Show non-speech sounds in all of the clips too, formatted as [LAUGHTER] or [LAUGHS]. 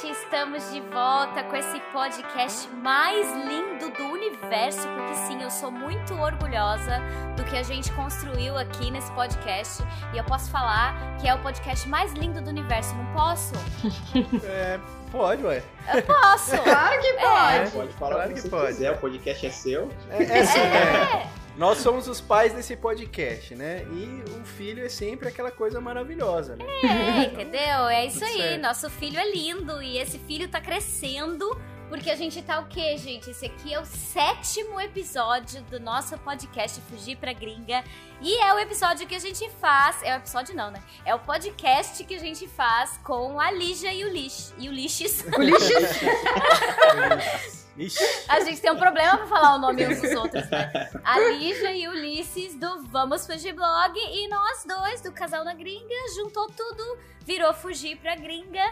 gente, estamos de volta com esse podcast mais lindo do universo, porque sim, eu sou muito orgulhosa do que a gente construiu aqui nesse podcast e eu posso falar que é o podcast mais lindo do universo, não posso? [LAUGHS] É, pode, ué. Eu posso! Claro que pode! É, Pode falar Claro que, pode. quiser, o podcast é seu. É, é né? É, Nós somos os pais desse podcast, né? E o filho é sempre aquela coisa maravilhosa, né? é, entendeu? É isso Tudo aí, certo. nosso filho é lindo e esse filho tá crescendo. Porque a gente tá o quê, gente? Esse aqui é o sétimo episódio do nosso podcast Fugir pra Gringa. E é o episódio que a gente faz. É o episódio não, né? É o podcast que a gente faz com a Lígia e o Lix. E o Lixes. [LAUGHS] Ixi, A gente tem um problema pra falar o nome uns dos outros, né? A Lígia e o Ulisses do Vamos Fugir Blog. E nós dois, do Casal na Gringa, juntou tudo, virou Fugir pra Gringa.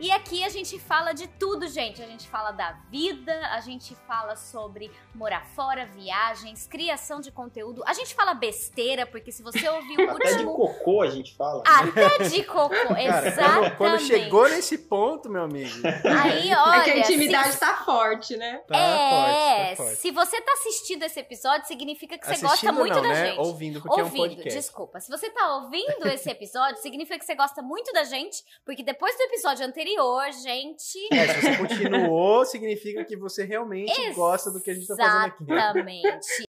E aqui a gente fala de tudo, gente. A gente fala da vida, a gente fala sobre morar fora, viagens, criação de conteúdo. A gente fala besteira, porque se você ouvir o Até de último. cocô a gente fala. Até de cocô, [LAUGHS] cara, exatamente. quando, quando chegou nesse ponto, meu amigo, Aí, olha. é que a intimidade se- tá forte, né? tá é, forte, tá forte. se você tá assistindo esse episódio, significa que você gosta Assistindo muito não, da né? gente. Ouvindo, porque é um ouvindo, podcast. desculpa. Se você tá ouvindo esse episódio, significa que você gosta muito da gente, porque depois do episódio anterior, gente. É, se você continuou, [LAUGHS] significa que você realmente gosta do que a gente tá fazendo aqui. Exatamente.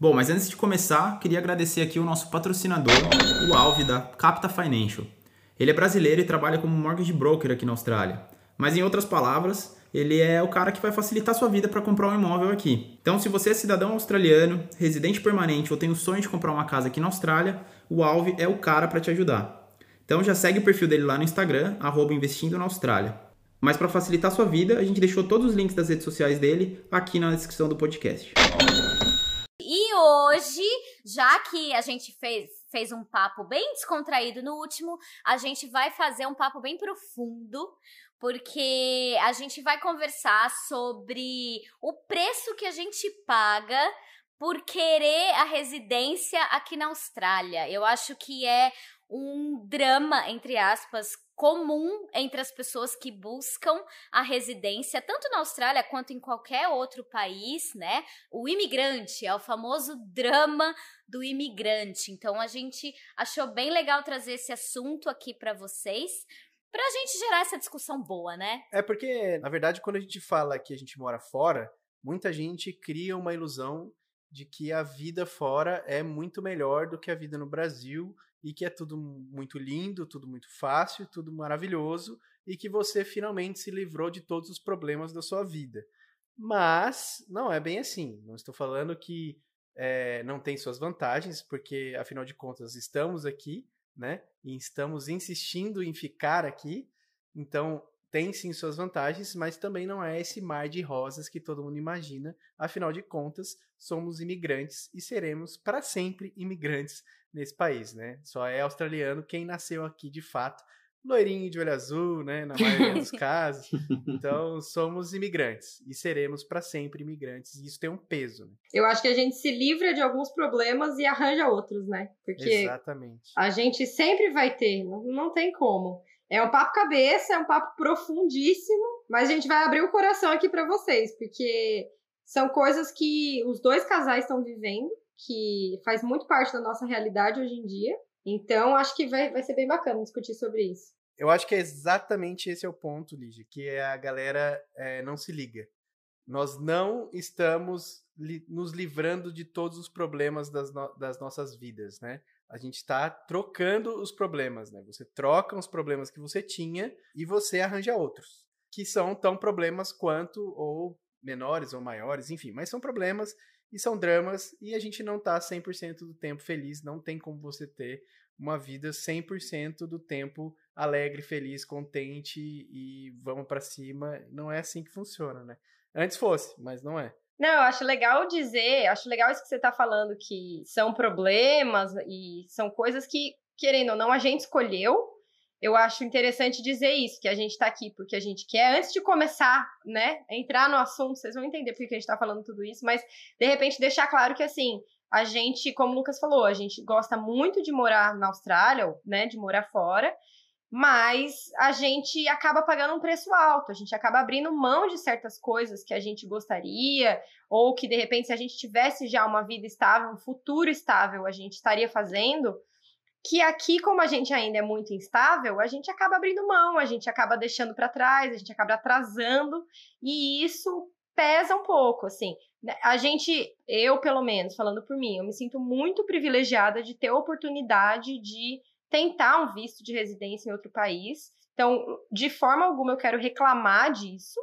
Bom, mas antes de começar, queria agradecer aqui o nosso patrocinador, o Alve da Capta Financial. Ele é brasileiro e trabalha como mortgage broker aqui na Austrália. Mas em outras palavras, ele é o cara que vai facilitar sua vida para comprar um imóvel aqui. Então, se você é cidadão australiano, residente permanente ou tem o sonho de comprar uma casa aqui na Austrália, o Alve é o cara para te ajudar. Então já segue o perfil dele lá no Instagram, investindo na Austrália. Mas para facilitar sua vida, a gente deixou todos os links das redes sociais dele aqui na descrição do podcast. E hoje, já que a gente fez, fez um papo bem descontraído no último, a gente vai fazer um papo bem profundo, porque a gente vai conversar sobre o preço que a gente paga por querer a residência aqui na Austrália. Eu acho que é um drama, entre aspas, comum entre as pessoas que buscam a residência, tanto na Austrália quanto em qualquer outro país, né? O imigrante, é o famoso drama do imigrante. Então a gente achou bem legal trazer esse assunto aqui pra vocês, pra gente gerar essa discussão boa, né? É porque, na verdade, quando a gente fala que a gente mora fora, muita gente cria uma ilusão de que a vida fora é muito melhor do que a vida no Brasil e que é tudo muito lindo, tudo muito fácil, tudo maravilhoso e que você finalmente se livrou de todos os problemas da sua vida. Mas não é bem assim. Não estou falando que é, não tem suas vantagens, porque afinal de contas estamos aqui, né? E estamos insistindo em ficar aqui. Então tem sim suas vantagens, mas também não é esse mar de rosas que todo mundo imagina. Afinal de contas, somos imigrantes e seremos para sempre imigrantes nesse país, né? Só é australiano quem nasceu aqui de fato, loirinho de olho azul, né? Na maioria dos [LAUGHS] casos. Então, somos imigrantes e seremos para sempre imigrantes. E isso tem um peso, né? Eu acho que a gente se livra de alguns problemas e arranja outros, né? Porque Exatamente. a gente sempre vai ter, não, não tem como. É um papo cabeça, é um papo profundíssimo, mas a gente vai abrir o coração aqui pra vocês, porque são coisas que os dois casais estão vivendo, que faz muito parte da nossa realidade hoje em dia. Então, acho que vai, vai ser bem bacana discutir sobre isso. Eu acho que é exatamente esse é o ponto, Lígia, que é a galera é, não se liga. Nós não estamos li- nos livrando de todos os problemas das, no- das nossas vidas, né? A gente está trocando os problemas, né? Você troca os problemas que você tinha e você arranja outros, que são tão problemas quanto, ou menores ou maiores, enfim, mas são problemas e são dramas e a gente não tá 100% do tempo feliz, não tem como você ter uma vida 100% do tempo alegre, feliz, contente e vamos pra cima. Não é assim que funciona, né? Antes fosse, mas não é. Não, eu acho legal dizer, acho legal isso que você tá falando, que são problemas e são coisas que, querendo ou não, a gente escolheu. Eu acho interessante dizer isso, que a gente tá aqui porque a gente quer. Antes de começar, né, entrar no assunto, vocês vão entender por que a gente tá falando tudo isso, mas de repente deixar claro que assim, a gente, como o Lucas falou, a gente gosta muito de morar na Austrália, né, de morar fora. mas a gente acaba pagando um preço alto, a gente acaba abrindo mão de certas coisas que a gente gostaria, ou que de repente, se a gente tivesse já uma vida estável, um futuro estável, a gente estaria fazendo. Que aqui, como a gente ainda é muito instável, a gente acaba abrindo mão, a gente acaba deixando para trás, a gente acaba atrasando, e isso pesa um pouco, assim. Né, a gente, eu pelo menos, falando por mim, eu me sinto muito privilegiada de ter a oportunidade de tentar um visto de residência em outro país. Então, de forma alguma eu quero reclamar disso,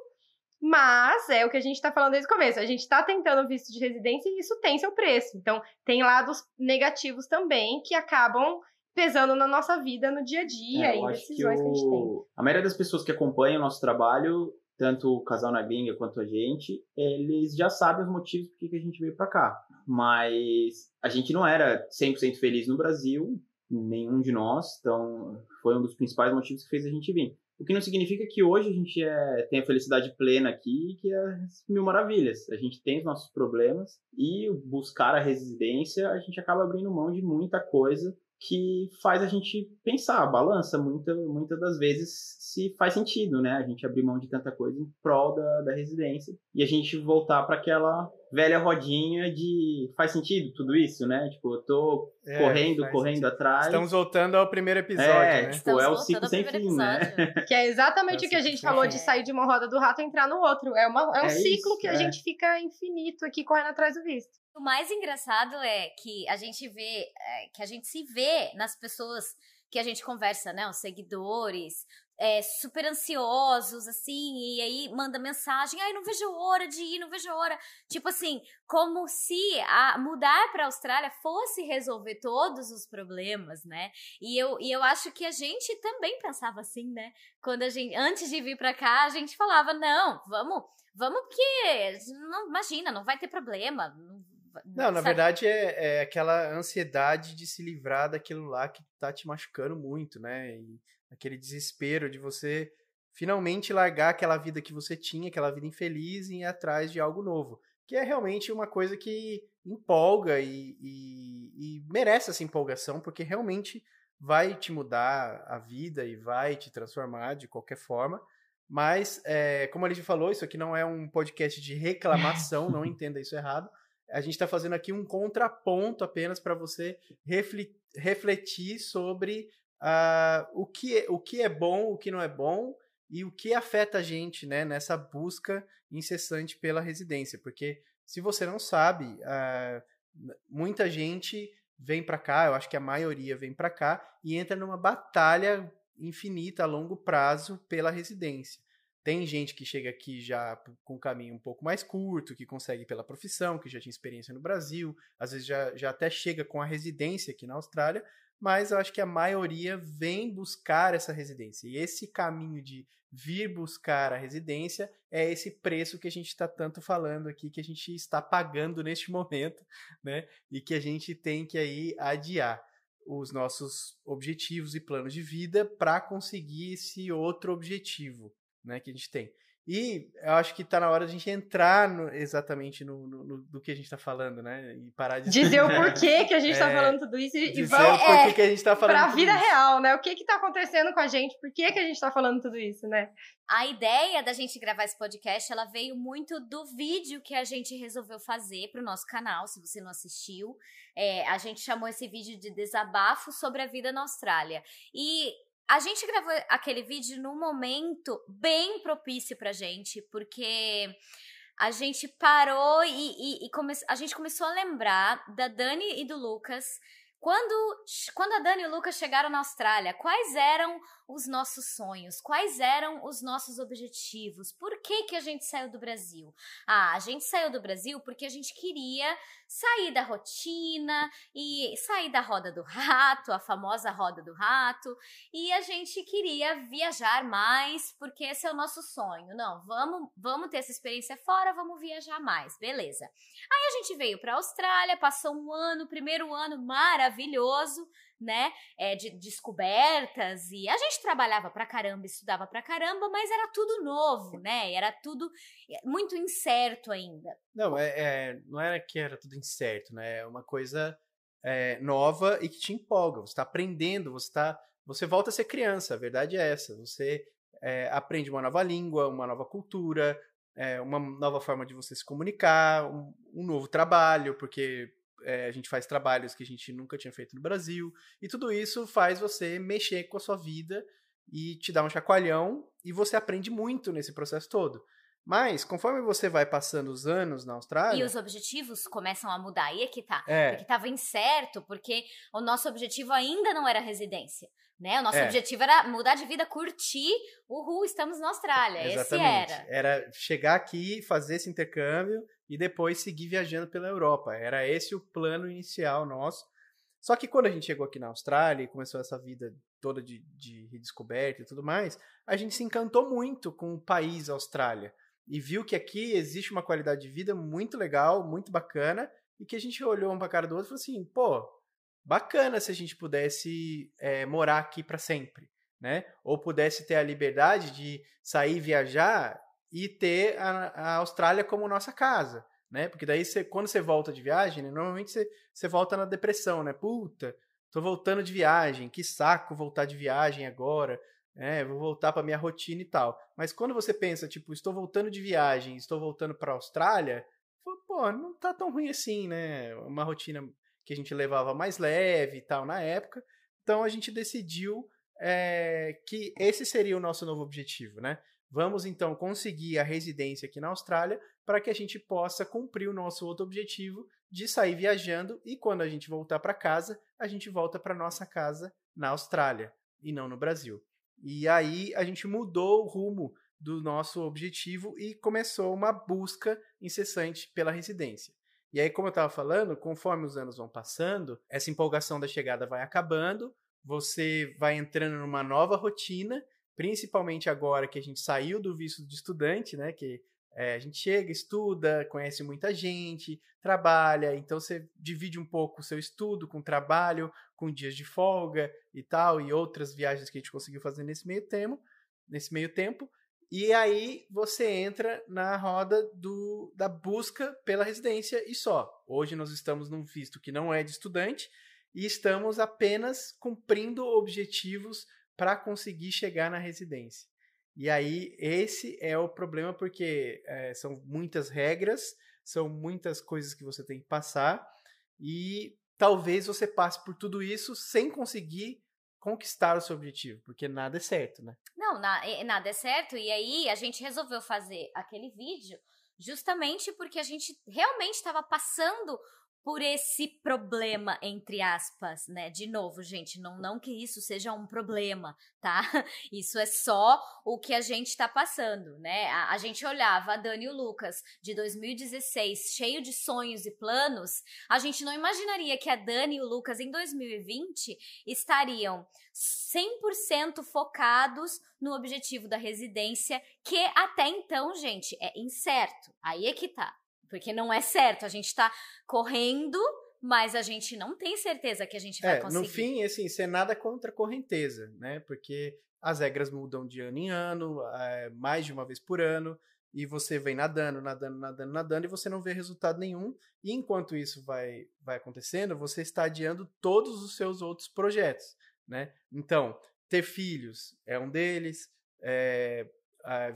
mas é o que a gente está falando desde o começo. A gente está tentando visto de residência e isso tem seu preço. Então, tem lados negativos também que acabam pesando na nossa vida no dia a dia é, e decisões que, o... que, a gente tem. A maioria das pessoas que acompanham o nosso trabalho, tanto o casal na gringa quanto a gente, eles já sabem os motivos por que a gente veio para cá. Mas a gente não era 100% feliz no Brasil, nenhum de nós, então foi um dos principais motivos que fez a gente vir. O que não significa que hoje a gente é, tem a felicidade plena aqui, que é mil maravilhas. A gente tem os nossos problemas e buscar a residência, a gente acaba abrindo mão de muita coisa que faz a gente pensar, balança muita, muitas das vezes se faz sentido, né? A gente abrir mão de tanta coisa em prol da, da residência e a gente voltar para aquela velha rodinha de faz sentido tudo isso, né? Tipo, eu tô é, correndo, correndo sentido. atrás. Estamos voltando ao primeiro episódio, é, né? Tipo, é o ciclo sem fim, né? [LAUGHS] Que é exatamente é o que a gente falou de sair de uma roda do rato e entrar no outro. É, uma, é um é ciclo isso, que a é. gente fica infinito aqui correndo atrás do visto. O mais engraçado é que a gente vê, é, que a gente se vê nas pessoas que a gente conversa, né? Os seguidores, é, super ansiosos, assim, e aí manda mensagem, ai, não vejo hora de ir, não vejo hora. Tipo assim, como se a mudar para a Austrália fosse resolver todos os problemas, né? E eu, e eu acho que a gente também pensava assim, né? Quando a gente, antes de vir para cá, a gente falava, não, vamos, vamos porque, não, imagina, não vai ter problema, não não, na verdade é, é, aquela ansiedade de se livrar daquilo lá que tá te machucando muito, né? E aquele desespero de você finalmente largar aquela vida que você tinha, aquela vida infeliz e ir atrás de algo novo. Que é realmente uma coisa que empolga e, e, e merece essa empolgação, porque realmente vai te mudar a vida e vai te transformar de qualquer forma. Mas, é, como a Ligia falou, isso aqui não é um podcast de reclamação, não [LAUGHS] entenda isso errado a gente está fazendo aqui um contraponto apenas para você refletir sobre uh, o, que é, o que é bom, o que não é bom e o que afeta a gente né, nessa busca incessante pela residência. Porque se você não sabe, uh, muita gente vem para cá, eu acho que a maioria vem para cá e entra numa batalha infinita a longo prazo pela residência. Tem gente que chega aqui já com um caminho um pouco mais curto, que consegue pela profissão, que já tinha experiência no Brasil, às vezes já, já até chega com a residência aqui na Austrália, mas eu acho que a maioria vem buscar essa residência. E esse caminho de vir buscar a residência é esse preço que a gente está tanto falando aqui, que a gente está pagando neste [LAUGHS] momento, né? E que a gente tem que aí adiar os nossos objetivos e planos de vida para conseguir esse outro objetivo né, que a gente tem. E eu acho que está na hora de a gente entrar no, exatamente no, no, no, do que a gente está falando, né? E parar de dizer o [LAUGHS] porquê que a gente está é, falando tudo isso e vamos o porquê é, que a gente está falando para a vida isso. real, né? O que está acontecendo com a gente? Por que, que a gente está falando tudo isso, né? A ideia da gente gravar esse podcast, ela veio muito do vídeo que a gente resolveu fazer para o nosso canal, se você não assistiu. É, a gente chamou esse vídeo de desabafo sobre a vida na Austrália. E a gente gravou aquele vídeo num momento bem propício pra gente, porque a gente parou e, e, e come, a gente começou a lembrar da Dani e do Lucas. Quando, quando a Dani e o Lucas chegaram na Austrália, quais eram os nossos sonhos? Quais eram os nossos objetivos? Por que, que a gente saiu do Brasil? Ah, a gente saiu do Brasil porque a gente queria sair da rotina e sair da roda do rato, a famosa roda do rato, e a gente queria viajar mais porque esse é o nosso sonho. Não, vamos, vamos ter essa experiência fora, vamos viajar mais, beleza. Aí a gente veio para a Austrália, passou um ano, primeiro ano maravilhoso né? É, de descobertas e a gente trabalhava pra caramba, estudava pra caramba, mas era tudo novo, né? Era tudo é, muito incerto ainda. Não, é, é não era que era tudo incerto, né? É uma coisa é, nova e que te empolga. Você está aprendendo, você está você volta a ser criança, a verdade é essa. Você é, aprende uma nova língua, uma nova cultura, é, uma nova forma de você se comunicar, um, um novo trabalho, porque é, a gente faz trabalhos que a gente nunca tinha feito no Brasil, e tudo isso faz você mexer com a sua vida e te dar um chacoalhão, e você aprende muito nesse processo todo. Mas, conforme você vai passando os anos na Austrália. E os objetivos começam a mudar. Aí é que tá. É. Porque tava incerto, porque o nosso objetivo ainda não era residência. Né? O nosso É. objetivo era mudar de vida, curtir. Uhul, estamos na Austrália. Exatamente. Esse era. Era chegar aqui, fazer esse intercâmbio e depois seguir viajando pela Europa. Era esse o plano inicial nosso. Só que quando a gente chegou aqui na Austrália e começou essa vida toda de, de redescoberta e tudo mais, a gente se encantou muito com o país Austrália. E viu que aqui existe uma qualidade de vida muito legal, muito bacana, e que a gente olhou um pra cara do outro e falou assim, pô, bacana se a gente pudesse é, morar aqui para sempre, né? Ou pudesse ter a liberdade de sair viajar e ter a, a Austrália como nossa casa, né? Porque daí você, quando você volta de viagem, né, normalmente você, você volta na depressão, né? Puta, tô voltando de viagem, que saco voltar de viagem agora, né? Vou voltar para minha rotina e tal. Mas quando você pensa, tipo, estou voltando de viagem, estou voltando para Austrália, pô, não tá tão ruim assim, né? Uma rotina que a gente levava mais leve e tal na época. Então a gente decidiu é, que esse seria o nosso novo objetivo, né? Vamos então conseguir a residência aqui na Austrália para que a gente possa cumprir o nosso outro objetivo de sair viajando e quando a gente voltar para casa, a gente volta para nossa casa na Austrália e não no Brasil. E aí a gente mudou o rumo do nosso objetivo e começou uma busca incessante pela residência. E aí, como eu estava falando, conforme os anos vão passando, essa empolgação da chegada vai acabando, você vai entrando numa nova rotina, principalmente agora que a gente saiu do visto de estudante, né? Que é, a gente chega, estuda, conhece muita gente, trabalha, então você divide um pouco o seu estudo com trabalho, com dias de folga e tal, e outras viagens que a gente conseguiu fazer nesse meio tempo, nesse meio tempo. E aí você entra na roda do, da busca pela residência e só. Hoje nós estamos num visto que não é de estudante e estamos apenas cumprindo objetivos para conseguir chegar na residência. E aí esse é o problema porque é, são muitas regras, são muitas coisas que você tem que passar e talvez você passe por tudo isso sem conseguir conquistar o seu objetivo, porque nada é certo, né? Não, na- nada é certo. E aí a gente resolveu fazer aquele vídeo justamente porque a gente realmente estava passando por esse problema, entre aspas, né? De novo, gente, não, não que isso seja um problema, tá? [LAUGHS] Isso é só o que a gente tá passando, né? A, a gente olhava a Dani e o Lucas de 2016, cheio de sonhos e planos, a gente não imaginaria que a Dani e o Lucas em 2020 estariam 100% focados no objetivo da residência, que até então, gente, é incerto. Aí é que tá. Porque não é certo. A gente tá correndo, mas a gente não tem certeza que a gente vai É, conseguir. no fim, assim, ser nada contra a correnteza, né? Porque as regras mudam de ano em ano, é, mais de uma vez por ano, e você vem nadando, nadando, nadando, nadando, e você não vê resultado nenhum. E enquanto isso vai, vai acontecendo, você está adiando todos os seus outros projetos, né? Então, ter filhos é um deles, é,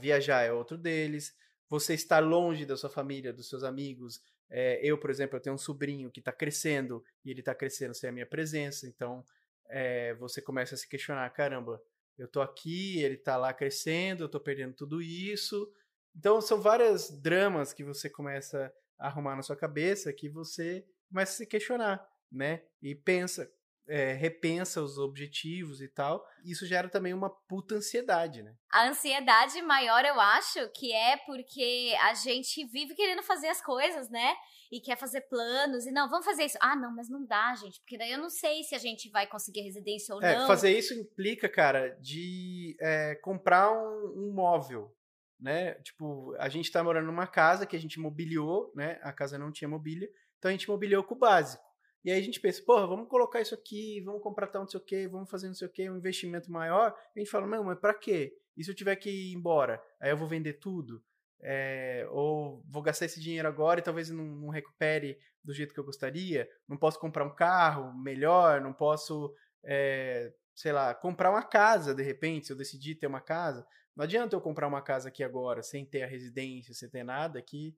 viajar é outro deles, você estar longe da sua família, dos seus amigos. É, eu, por exemplo, eu tenho um sobrinho que está crescendo e ele está crescendo sem a minha presença, então é, você começa a se questionar, caramba, eu tô aqui, ele tá lá crescendo, eu tô perdendo tudo isso. Então são várias dramas que você começa a arrumar na sua cabeça que você começa a se questionar, né? E pensa, é, repensa os objetivos e tal. Isso gera também uma puta ansiedade, né? A ansiedade maior, eu acho, que é porque a gente vive querendo fazer as coisas, né? E quer fazer planos, e não, vamos fazer isso. Ah, não, mas não dá, gente, porque daí eu não sei se a gente vai conseguir residência ou É, não. fazer isso implica, cara, de é, comprar um, um móvel, né? Tipo, a gente tá morando numa casa que a gente mobiliou, né? A casa não tinha mobília, então a gente mobiliou com o básico. E aí a gente pensa, porra, vamos colocar isso aqui, vamos comprar tal não sei o quê, vamos fazer não sei o quê, um investimento maior. A gente fala, não, mas pra quê? E se eu tiver que ir embora? Aí eu vou vender tudo? É, ou vou gastar esse dinheiro agora e talvez não, não recupere do jeito que eu gostaria? Não posso comprar um carro melhor? Não posso, é, sei lá, comprar uma casa, de repente, se eu decidir ter uma casa. Não adianta eu comprar uma casa aqui agora, sem ter a residência, sem ter nada aqui,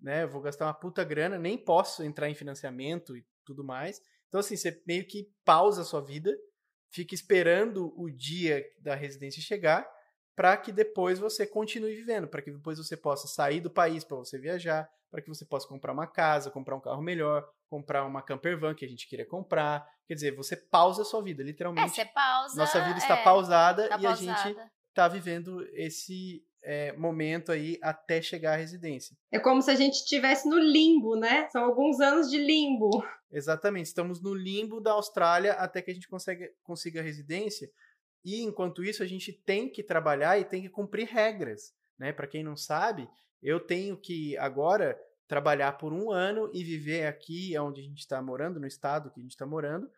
né? Vou gastar uma puta grana, nem posso entrar em financiamento e tudo mais. Então, assim, você meio que pausa a sua vida, fica esperando o dia da residência chegar, para que depois você continue vivendo, para que depois você possa sair do país para você viajar, para que você possa comprar uma casa, comprar um carro melhor, comprar uma camper van que a gente queria comprar. Quer dizer, você pausa a sua vida, literalmente. É, você pausa. Nossa vida está é, pausada tá e a pausada. gente está vivendo esse é, momento aí até chegar à residência. É como se a gente estivesse no limbo, né? São alguns anos de limbo. Exatamente, estamos no limbo da Austrália até que a gente consiga a residência. E enquanto isso, a gente tem que trabalhar e tem que cumprir regras. Né? Para quem não sabe, eu tenho que agora trabalhar por um ano e viver aqui onde a gente está morando, no estado que a gente está morando.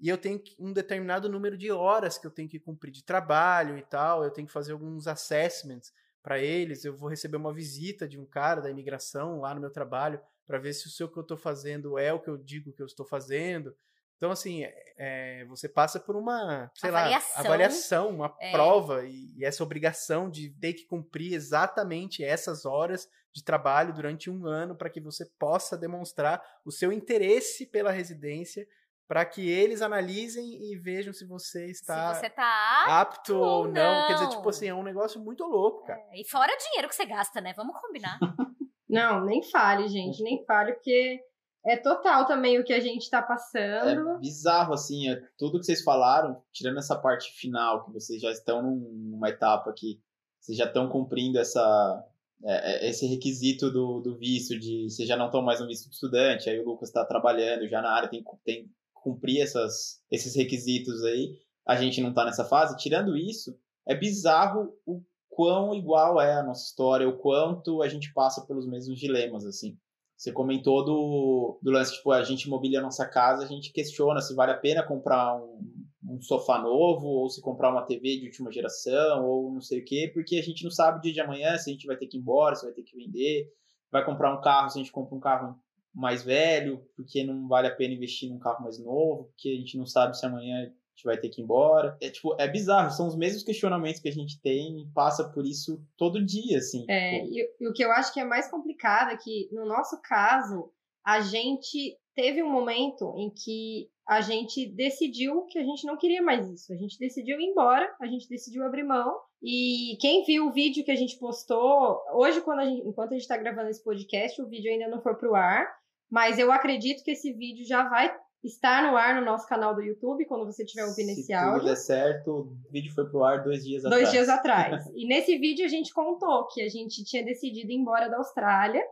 E eu tenho um determinado número de horas que eu tenho que cumprir de trabalho e tal. Eu tenho que fazer alguns assessments para eles. Eu vou receber uma visita de um cara da imigração lá no meu trabalho para ver se o seu que eu estou fazendo é o que eu digo que eu estou fazendo. Então, assim, é, você passa por uma, sei Avaliação. lá, avaliação, uma É. prova e, e essa obrigação de ter que cumprir exatamente essas horas de trabalho durante um ano para que você possa demonstrar o seu interesse pela residência, para que eles analisem e vejam se você está Se você tá. apto ou ou não. Quer dizer, não. tipo assim, é um negócio muito louco, cara. E fora o dinheiro que você gasta, né? Vamos combinar. [LAUGHS] Não, nem fale, gente, nem fale, porque é total também o que a gente tá passando. É bizarro, assim, é tudo que vocês falaram, tirando essa parte final, que vocês já estão num- numa etapa que vocês já estão cumprindo essa, é, é, esse requisito do, do visto, de vocês já não estão mais no visto de estudante, aí o Lucas está trabalhando já na área, tem, que- tem que cumprir essas, esses requisitos aí, a gente não tá nessa fase. Tirando isso, é bizarro o quão igual é a nossa história, o quanto a gente passa pelos mesmos dilemas, assim. Você comentou do, do lance, tipo, a gente mobilia a nossa casa, a gente questiona se vale a pena comprar um, um sofá novo, ou se comprar uma TV de última geração, ou não sei o quê, porque a gente não sabe o dia de amanhã se a gente vai ter que ir embora, se vai ter que vender, vai comprar um carro, se a gente compra um carro mais velho, porque não vale a pena investir num carro mais novo, porque a gente não sabe se amanhã gente vai ter que ir embora. É tipo, é bizarro, são os mesmos questionamentos que a gente tem e passa por isso todo dia, assim. É, tipo, e, e o que eu acho que é mais complicado é que, no nosso caso, a gente teve um momento em que a gente decidiu que a gente não queria mais isso. A gente decidiu ir embora, a gente decidiu abrir mão. E quem viu o vídeo que a gente postou, hoje, quando a gente, enquanto a gente está gravando esse podcast, o vídeo ainda não foi pro ar, mas eu acredito que esse vídeo já vai estar no ar no nosso canal do YouTube, quando você estiver ouvindo se esse tudo áudio. der certo, o vídeo foi pro ar dois dias Dois atrás. dias atrás. [LAUGHS] E nesse vídeo a gente contou que a gente tinha decidido ir embora da Austrália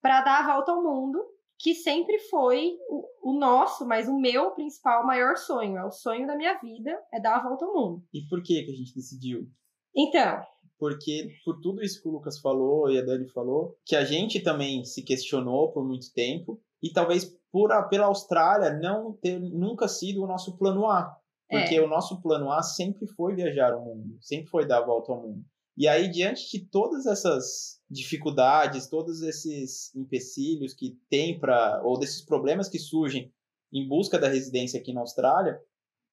para dar a volta ao mundo, que sempre foi o, o nosso, mas o meu principal maior sonho. É o sonho da minha vida, é dar a volta ao mundo. E por que que a gente decidiu? Então, Porque por tudo isso que o Lucas falou e a Dani falou, que a gente também se questionou por muito tempo e talvez por a, pela Austrália não ter nunca sido o nosso plano A. Porque É. o nosso plano A sempre foi viajar o mundo, sempre foi dar a volta ao mundo. E aí, diante de todas essas dificuldades, todos esses empecilhos que tem para, ou desses problemas que surgem em busca da residência aqui na Austrália,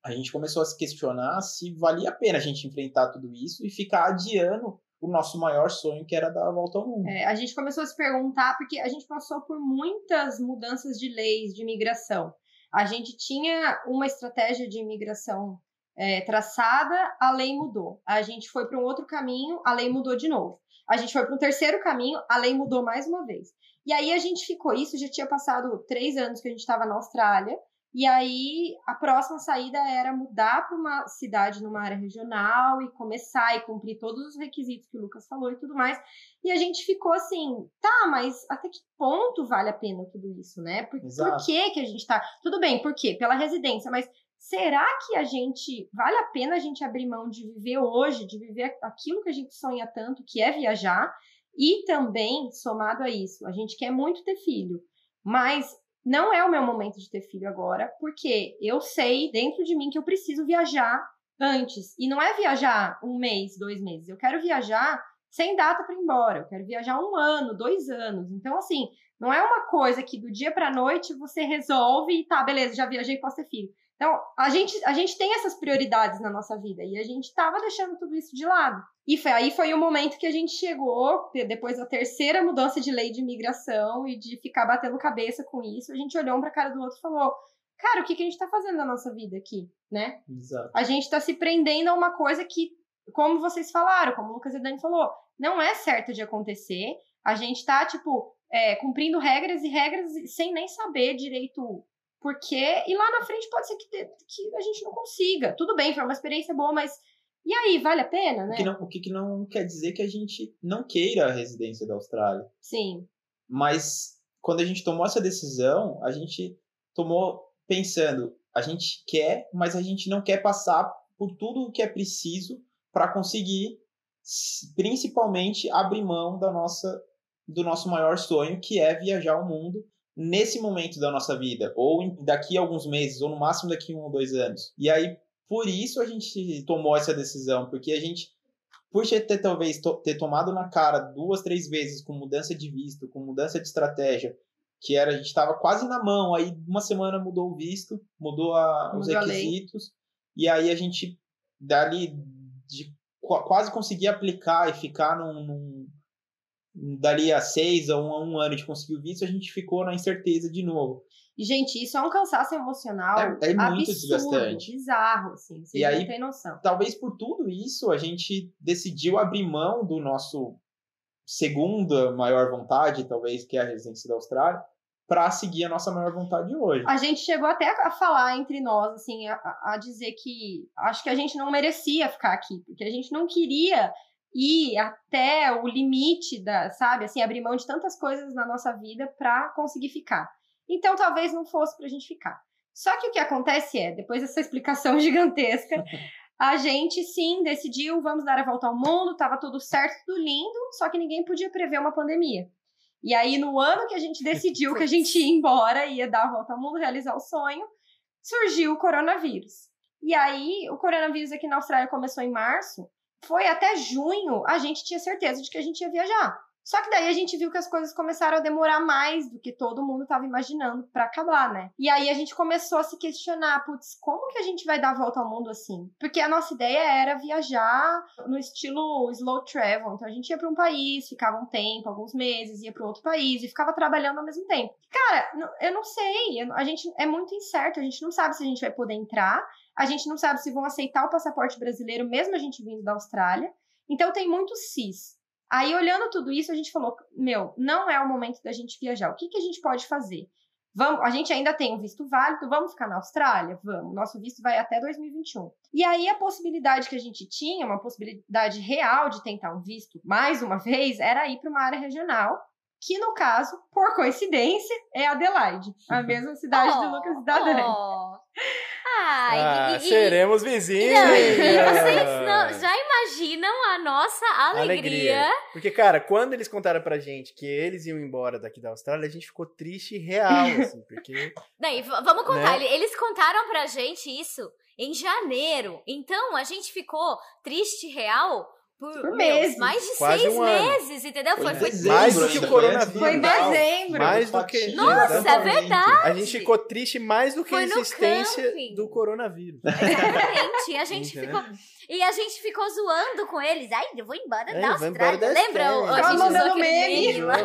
a gente começou a se questionar se valia a pena a gente enfrentar tudo isso e ficar adiando o nosso maior sonho, que era dar a volta ao mundo. é, a gente começou a se perguntar, porque a gente passou por muitas mudanças de leis de imigração. A gente tinha uma estratégia de imigração é, traçada, a lei mudou. A gente foi para um outro caminho, a lei mudou de novo. A gente foi para um terceiro caminho, a lei mudou mais uma vez. E aí a gente ficou, isso já tinha passado três anos que a gente estava na Austrália, e aí a próxima saída era mudar para uma cidade numa área regional e começar e cumprir todos os requisitos que o Lucas falou e tudo mais. E a gente ficou assim, tá, mas até que ponto vale a pena tudo isso, né? Por, por que que a gente tá... Tudo bem, por quê? Pela residência, mas será que a gente... Vale a pena a gente abrir mão de viver hoje, de viver aquilo que a gente sonha tanto, que é viajar? E também, somado a isso, a gente quer muito ter filho, mas não é o meu momento de ter filho agora, porque eu sei dentro de mim que eu preciso viajar antes. E não é viajar um mês, dois meses. Eu quero viajar sem data para ir embora. Eu quero viajar um ano, dois anos. Então, assim, não é uma coisa que do dia para noite você resolve e tá, beleza, já viajei, posso ter filho. Então, a gente, a gente tem essas prioridades na nossa vida e a gente estava deixando tudo isso de lado. E foi, aí foi o momento que a gente chegou, depois da terceira mudança de lei de imigração e de ficar batendo cabeça com isso, a gente olhou um para a cara do outro e falou: cara, o que, que a gente está fazendo na nossa vida aqui, né? Exato. A gente está se prendendo a uma coisa que, como vocês falaram, como o Lucas e Dani falou, não é certo de acontecer. A gente está, tipo, é, cumprindo regras e regras sem nem saber direito por quê. E lá na frente pode ser que, que a gente não consiga. Tudo bem, foi uma experiência boa, mas e aí, vale a pena, né? O que, não, o que não quer dizer que a gente não queira a residência da Austrália. Sim. Mas quando a gente tomou essa decisão, a gente tomou pensando, a gente quer, mas a gente não quer passar por tudo o que é preciso para conseguir, principalmente, abrir mão da nossa, do nosso maior sonho, que é viajar o mundo nesse momento da nossa vida, ou daqui a alguns meses, ou no máximo daqui a um ou dois anos. E aí, por isso a gente tomou essa decisão, porque a gente, por ter talvez ter tomado na cara duas, três vezes com mudança de visto, com mudança de estratégia, que era a gente estava quase na mão, aí uma semana mudou o visto, mudou, a, os requisitos, e aí a gente dali de quase conseguir aplicar e ficar num, num dali a seis ou a um ano de conseguir o visto, a gente ficou na incerteza de novo. E, gente, isso é um cansaço emocional é, é muito absurdo, desgastante. bizarro, assim, vocês e não aí, têm noção. Talvez por tudo isso, a gente decidiu abrir mão do nosso segunda maior vontade, talvez, que é a residência da Austrália, para seguir a nossa maior vontade hoje. A gente chegou até a falar entre nós, assim, a, a dizer que acho que a gente não merecia ficar aqui, porque a gente não queria ir até o limite da, sabe, assim, abrir mão de tantas coisas na nossa vida para conseguir ficar. Então, talvez não fosse para a gente ficar. Só que o que acontece é, depois dessa explicação [LAUGHS] gigantesca, a gente sim decidiu, vamos dar a volta ao mundo, estava tudo certo, tudo lindo, só que ninguém podia prever uma pandemia. E aí, no ano que a gente decidiu que a gente ia embora, ia dar a volta ao mundo, realizar o sonho, surgiu o coronavírus. E aí, o coronavírus aqui na Austrália começou em março, foi até junho, a gente tinha certeza de que a gente ia viajar. Só que daí a gente viu que as coisas começaram a demorar mais do que todo mundo estava imaginando para acabar, né? E aí a gente começou a se questionar, putz, como que a gente vai dar a volta ao mundo assim? Porque a nossa ideia era viajar no estilo slow travel. Então a gente ia para um país, ficava um tempo, alguns meses, ia para outro país e ficava trabalhando ao mesmo tempo. Cara, eu não sei, a gente é muito incerto, a gente não sabe se a gente vai poder entrar, a gente não sabe se vão aceitar o passaporte brasileiro mesmo a gente vindo da Austrália. Então tem muito cis. Aí, olhando tudo isso, a gente falou: meu, não é o momento da gente viajar. O que, que a gente pode fazer? Vamos, a gente ainda tem um visto válido, vamos ficar na Austrália? Vamos. Nosso visto vai até 2021. E aí, a possibilidade que a gente tinha, uma possibilidade real de tentar um visto mais uma vez, era ir para uma área regional, que no caso, por coincidência, é Adelaide, a mesma cidade oh, do Lucas e da Dani. Oh. Ai, ah, e, seremos vizinhos. Não, [LAUGHS] vocês não, já imaginam a nossa alegria. alegria. Porque, cara, quando eles contaram pra gente que eles iam embora daqui da Austrália, a gente ficou triste real, [LAUGHS] assim, porque... Não, vamos contar, né? eles contaram pra gente isso em janeiro. Então, a gente ficou triste real por, por meses. mais de Quase seis um meses, entendeu? Foi, foi, foi mais do que o coronavírus. Foi em dezembro. Mais do que. Nossa, é verdade. A gente ficou triste mais do que foi a existência do coronavírus. Exatamente. E a gente ficou. E a gente ficou zoando com eles. Ai, eu vou embora é, da Austrália. Embora Lembra? A gente mandando meme. meme lá.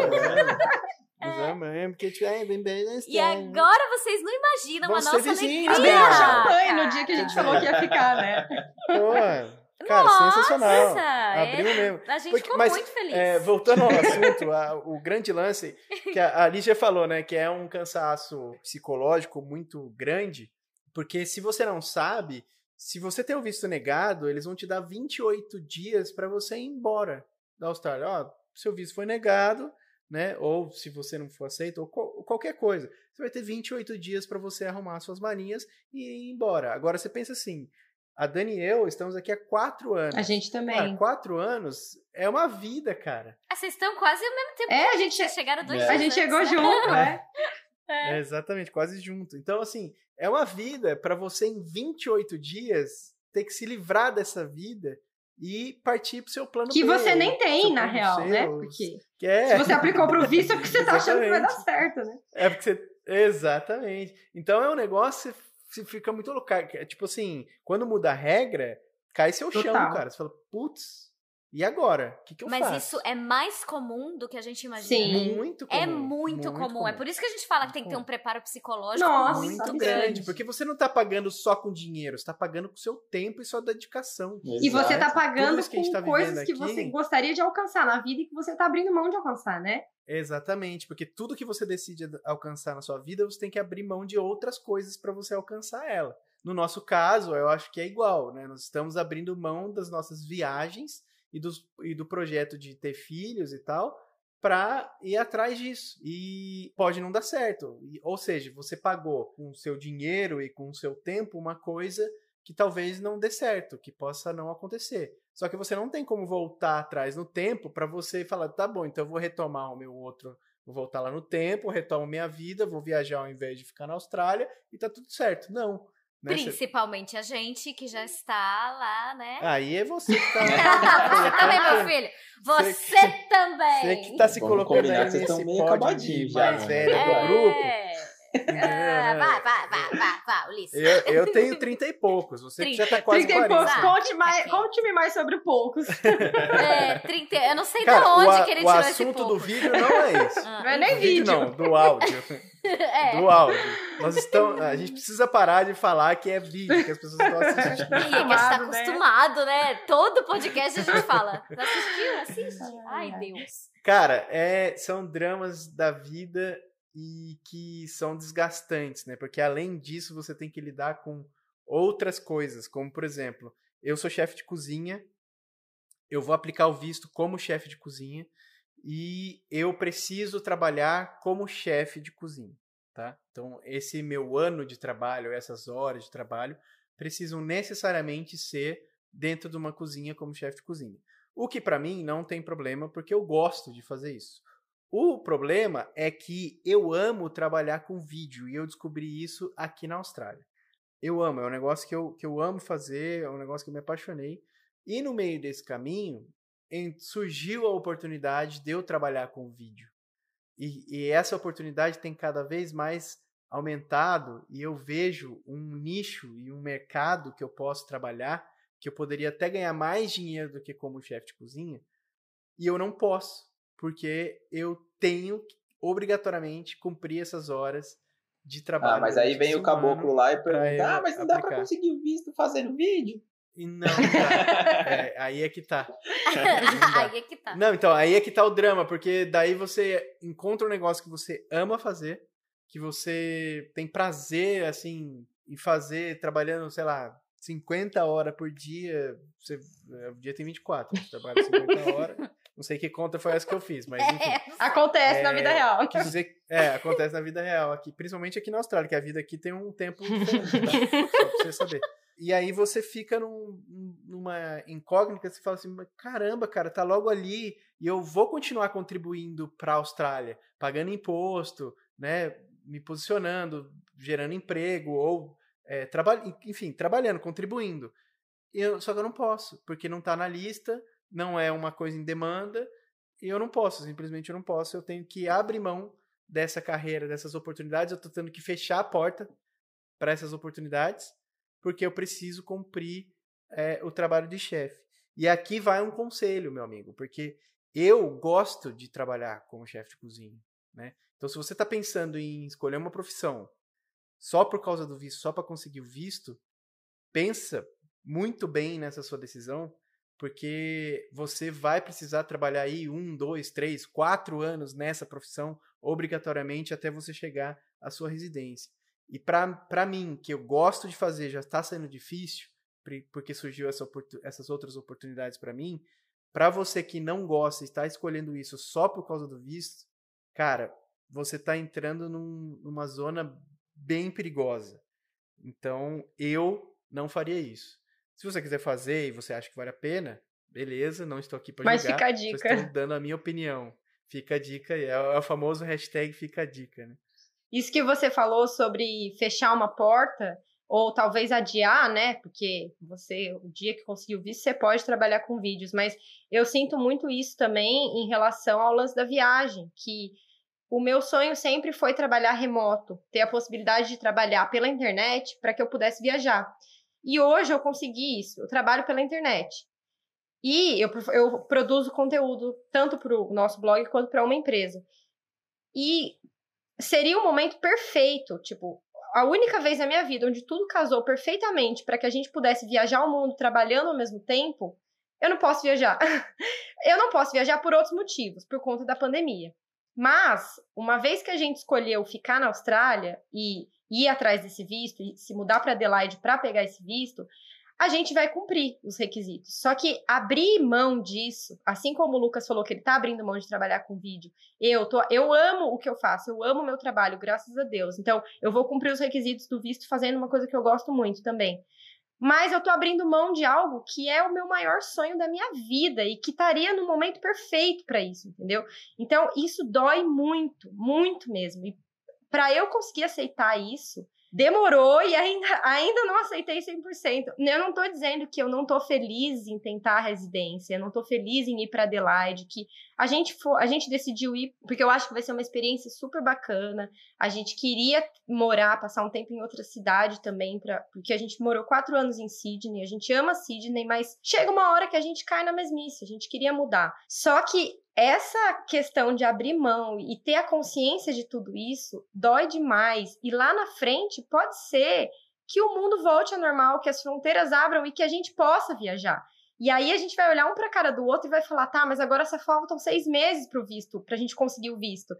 É. porque é bem bem E agora vocês não imaginam Vão a nossa alegria. Abriu champanhe no dia que a gente falou que ia ficar, né? Pô. Cara, Nossa, sensacional. Abriu é. mesmo. A gente Porque, ficou mas, muito feliz. É, voltando ao assunto, a, o grande lance que a, a Lígia falou, né? Que é um cansaço psicológico muito grande. Porque se você não sabe, se você tem o visto negado, eles vão te dar 28 dias para você ir embora da Austrália. Ó, seu visto foi negado, né? Ou se você não for aceito, ou qualquer coisa. Você vai ter 28 dias para você arrumar suas malinhas e ir embora. Agora você pensa assim, a Dani e eu estamos aqui há quatro anos. A gente também. Cara, quatro anos é uma vida, cara. Ah, vocês estão quase ao mesmo tempo. É, a gente chegaram dois é. A gente chegou junto, [LAUGHS] é. é. é. Exatamente, quase junto. Então, assim, é uma vida para você em 28 dias ter que se livrar dessa vida e partir pro seu plano Que B, você nem tem, na real, seus, né? Porque é... se você aplicou pro visto é porque você tá achando que vai dar [LAUGHS] certo, né? É porque você... Exatamente. Então é um negócio você fica muito louco. Tipo assim, quando muda a regra, cai seu chão, Total. cara. Você fala, putz, e agora? O que, que eu Mas faço? isso é mais comum do que a gente imagina. Sim. muito comum. É muito, comum. É por isso que a gente fala que tem que ter um preparo psicológico Nossa, muito, muito grande. grande, porque você não tá pagando só com dinheiro, você tá pagando com seu tempo e sua dedicação. E você tá Exato. pagando que com tá coisas que aqui- você gostaria de alcançar na vida e que você tá abrindo mão de alcançar, né? Exatamente, porque tudo que você decide alcançar na sua vida, você tem que abrir mão de outras coisas para você alcançar ela. No nosso caso, eu acho que é igual, né? Nós estamos abrindo mão das nossas viagens e, dos, e do projeto de ter filhos e tal, para ir atrás disso. E pode não dar certo. E- ou seja, você pagou com o seu dinheiro e com o seu tempo uma coisa que talvez não dê certo, que possa não acontecer. Só que você não tem como voltar atrás no tempo para você falar, tá bom, então eu vou retomar o meu outro, vou voltar lá no tempo, retomo minha vida, vou viajar ao invés de ficar na Austrália e tá tudo certo. Não. Né? Principalmente a gente que já está lá, né? Aí é você que tá. [LAUGHS] Você também, meu filho. [LAUGHS] Você Você também. Você que tá se Vamos colocando combinar aí que nesse meio pódio de já, mais né? velho É. do grupo. Ah, vai, vai, vai, vai, vai, Ulisses. Eu, eu [LAUGHS] tenho 30 e poucos, você que já tá quase 30 e 40. poucos. Ah, Conte mais-. Conte-me mais sobre o poucos. [LAUGHS] É, 30, eu não sei Cara, de onde o, a- que ele o tirou esse assunto do pouco. vídeo não é esse. [LAUGHS] Ah. Não é nem vídeo. Não, do áudio. É. Do áudio. Nós estamos, a gente precisa parar de falar que é vídeo, que as pessoas estão assistindo. Ih, que a gente tá Acostumado, né? acostumado, né? Todo podcast a gente fala. Assistiu? Assiste. Ai, Deus. Cara, é, são dramas da vida e que são desgastantes, né? Porque além disso, você tem que lidar com outras coisas, como por exemplo, eu sou chefe de cozinha, eu vou aplicar o visto como chefe de cozinha e eu preciso trabalhar como chefe de cozinha, tá? Então, esse meu ano de trabalho, essas horas de trabalho, precisam necessariamente ser dentro de uma cozinha como chefe de cozinha. O que para mim não tem problema, porque eu gosto de fazer isso. O problema é que eu amo trabalhar com vídeo e eu descobri isso aqui na Austrália. Eu amo, é um negócio que eu, que eu amo fazer, é um negócio que eu me apaixonei. E no meio desse caminho, surgiu a oportunidade de eu trabalhar com vídeo. E, e essa oportunidade tem cada vez mais aumentado e eu vejo um nicho e um mercado que eu posso trabalhar, que eu poderia até ganhar mais dinheiro do que como chefe de cozinha, e eu não posso, porque eu tenho que obrigatoriamente cumprir essas horas de trabalho. Ah, mas aí vem o caboclo lá e pergunta: Ah, mas não dá pra aplicar. conseguir o visto fazendo vídeo? E não dá. É, aí é que tá. [LAUGHS] Aí é que tá. Não, então, aí é que tá o drama, porque daí você encontra um negócio que você ama fazer, que você tem prazer, assim, em fazer, trabalhando, sei lá, 50 horas por dia. Você, é, o dia tem 24, você trabalha 50 [LAUGHS] horas. Não sei que conta foi essa que eu fiz, mas [LAUGHS] enfim. É, Acontece na É, vida real. Quis dizer, é, acontece na vida real aqui, principalmente aqui na Austrália, que a vida aqui tem um tempo [LAUGHS] diferente, tá? Só pra você saber. E aí você fica num- numa incógnita, você fala assim, "Mas caramba, cara, tá logo ali e eu vou continuar contribuindo para a Austrália, pagando imposto, né, me posicionando, gerando emprego ou é, traba- enfim, trabalhando, contribuindo. E eu- só que eu não posso, porque não tá na lista, não é uma coisa em demanda e eu não posso, simplesmente eu não posso. Eu tenho que abrir mão dessa carreira, dessas oportunidades. Eu tô tendo que fechar a porta para essas oportunidades, porque eu preciso cumprir é, o trabalho de chefe. E aqui vai um conselho, meu amigo, porque eu gosto de trabalhar como chefe de cozinha, né? Então, se você está pensando em escolher uma profissão só por causa do visto, só para conseguir o visto, pensa muito bem nessa sua decisão, porque você vai precisar trabalhar aí um, dois, três, quatro anos nessa profissão, obrigatoriamente, até você chegar à sua residência. E para mim, que eu gosto de fazer, já está sendo difícil, porque surgiu essa essas outras oportunidades para mim. Para você que não gosta e está escolhendo isso só por causa do visto, cara, você está entrando num- numa zona bem perigosa. Então, eu não faria isso. Se você quiser fazer e você acha que vale a pena, beleza, não estou aqui para julgar. Mas fica a só dica. estou dando a minha opinião. Fica a dica, é, é o famoso hashtag fica a dica, né? Isso que você falou sobre fechar uma porta, ou talvez adiar, né? Porque você, o dia que conseguir o visto, você pode trabalhar com vídeos, mas eu sinto muito isso também em relação ao lance da viagem, que o meu sonho sempre foi trabalhar remoto, ter a possibilidade de trabalhar pela internet para que eu pudesse viajar. E hoje eu consegui isso. Eu trabalho pela internet. E eu, eu produzo conteúdo tanto para o nosso blog quanto para uma empresa. E seria o um momento perfeito, tipo, a única vez na minha vida onde tudo casou perfeitamente para que a gente pudesse viajar o mundo trabalhando ao mesmo tempo, eu não posso viajar. [LAUGHS] eu não posso viajar por outros motivos, por conta da pandemia. Mas, uma vez que a gente escolheu ficar na Austrália e ir atrás desse visto, e se mudar para Adelaide para pegar esse visto, a gente vai cumprir os requisitos. Só que abrir mão disso, assim como o Lucas falou que ele está abrindo mão de trabalhar com vídeo, eu tô, eu amo o que eu faço, eu amo o meu trabalho, graças a Deus. Então, eu vou cumprir os requisitos do visto fazendo uma coisa que eu gosto muito também. Mas eu tô abrindo mão de algo que é o meu maior sonho da minha vida e que estaria no momento perfeito para isso, entendeu? Então, isso dói muito, muito mesmo. E para eu conseguir aceitar isso, demorou e ainda, [LAUGHS] ainda não aceitei 100%. Eu não tô dizendo que eu não tô feliz em tentar a residência, não tô feliz em ir para Adelaide, que a gente for, a gente decidiu ir porque eu acho que vai ser uma experiência super bacana. A gente queria morar, passar um tempo em outra cidade também, pra, porque a gente morou quatro anos em Sydney, a gente ama Sydney, mas chega uma hora que a gente cai na mesmice, a gente queria mudar. Só que essa questão de abrir mão e ter a consciência de tudo isso dói demais. E lá na frente pode ser que o mundo volte ao normal, que as fronteiras abram e que a gente possa viajar. E aí a gente vai olhar um para a cara do outro e vai falar, tá, mas agora só faltam seis meses para o visto, para a gente conseguir o visto.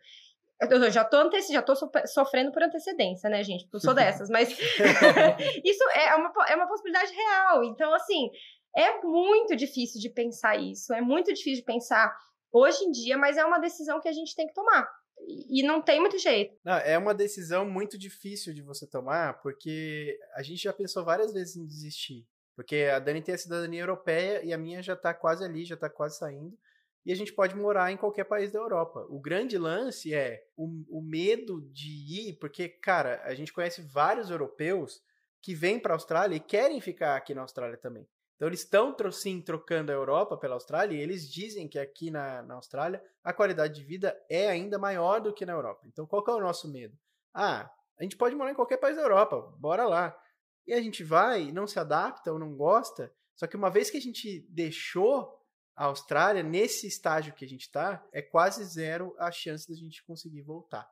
Eu já tô, anteci já tô sofrendo por antecedência, né, gente? Porque eu sou dessas, mas [LAUGHS] [LAUGHS] isso é uma, é uma possibilidade real. Então, assim, é muito difícil de pensar isso, é muito difícil de pensar hoje em dia, mas é uma decisão que a gente tem que tomar. E não tem muito jeito. Não, é uma decisão muito difícil de você tomar, porque a gente já pensou várias vezes em desistir. Porque a Dani tem a cidadania europeia e a minha já tá quase ali, já tá quase saindo. E a gente pode morar em qualquer país da Europa. O grande lance é o, o medo de ir, porque, cara, a gente conhece vários europeus que vêm para a Austrália e querem ficar aqui na Austrália também. Então eles estão sim trocando a Europa pela Austrália e eles dizem que aqui na, na Austrália a qualidade de vida é ainda maior do que na Europa. Então qual é o nosso medo? Ah, a gente pode morar em qualquer país da Europa, bora lá. E a gente vai, não se adapta ou não gosta, só que uma vez que a gente deixou a Austrália, nesse estágio que a gente está, é quase zero a chance da gente conseguir voltar.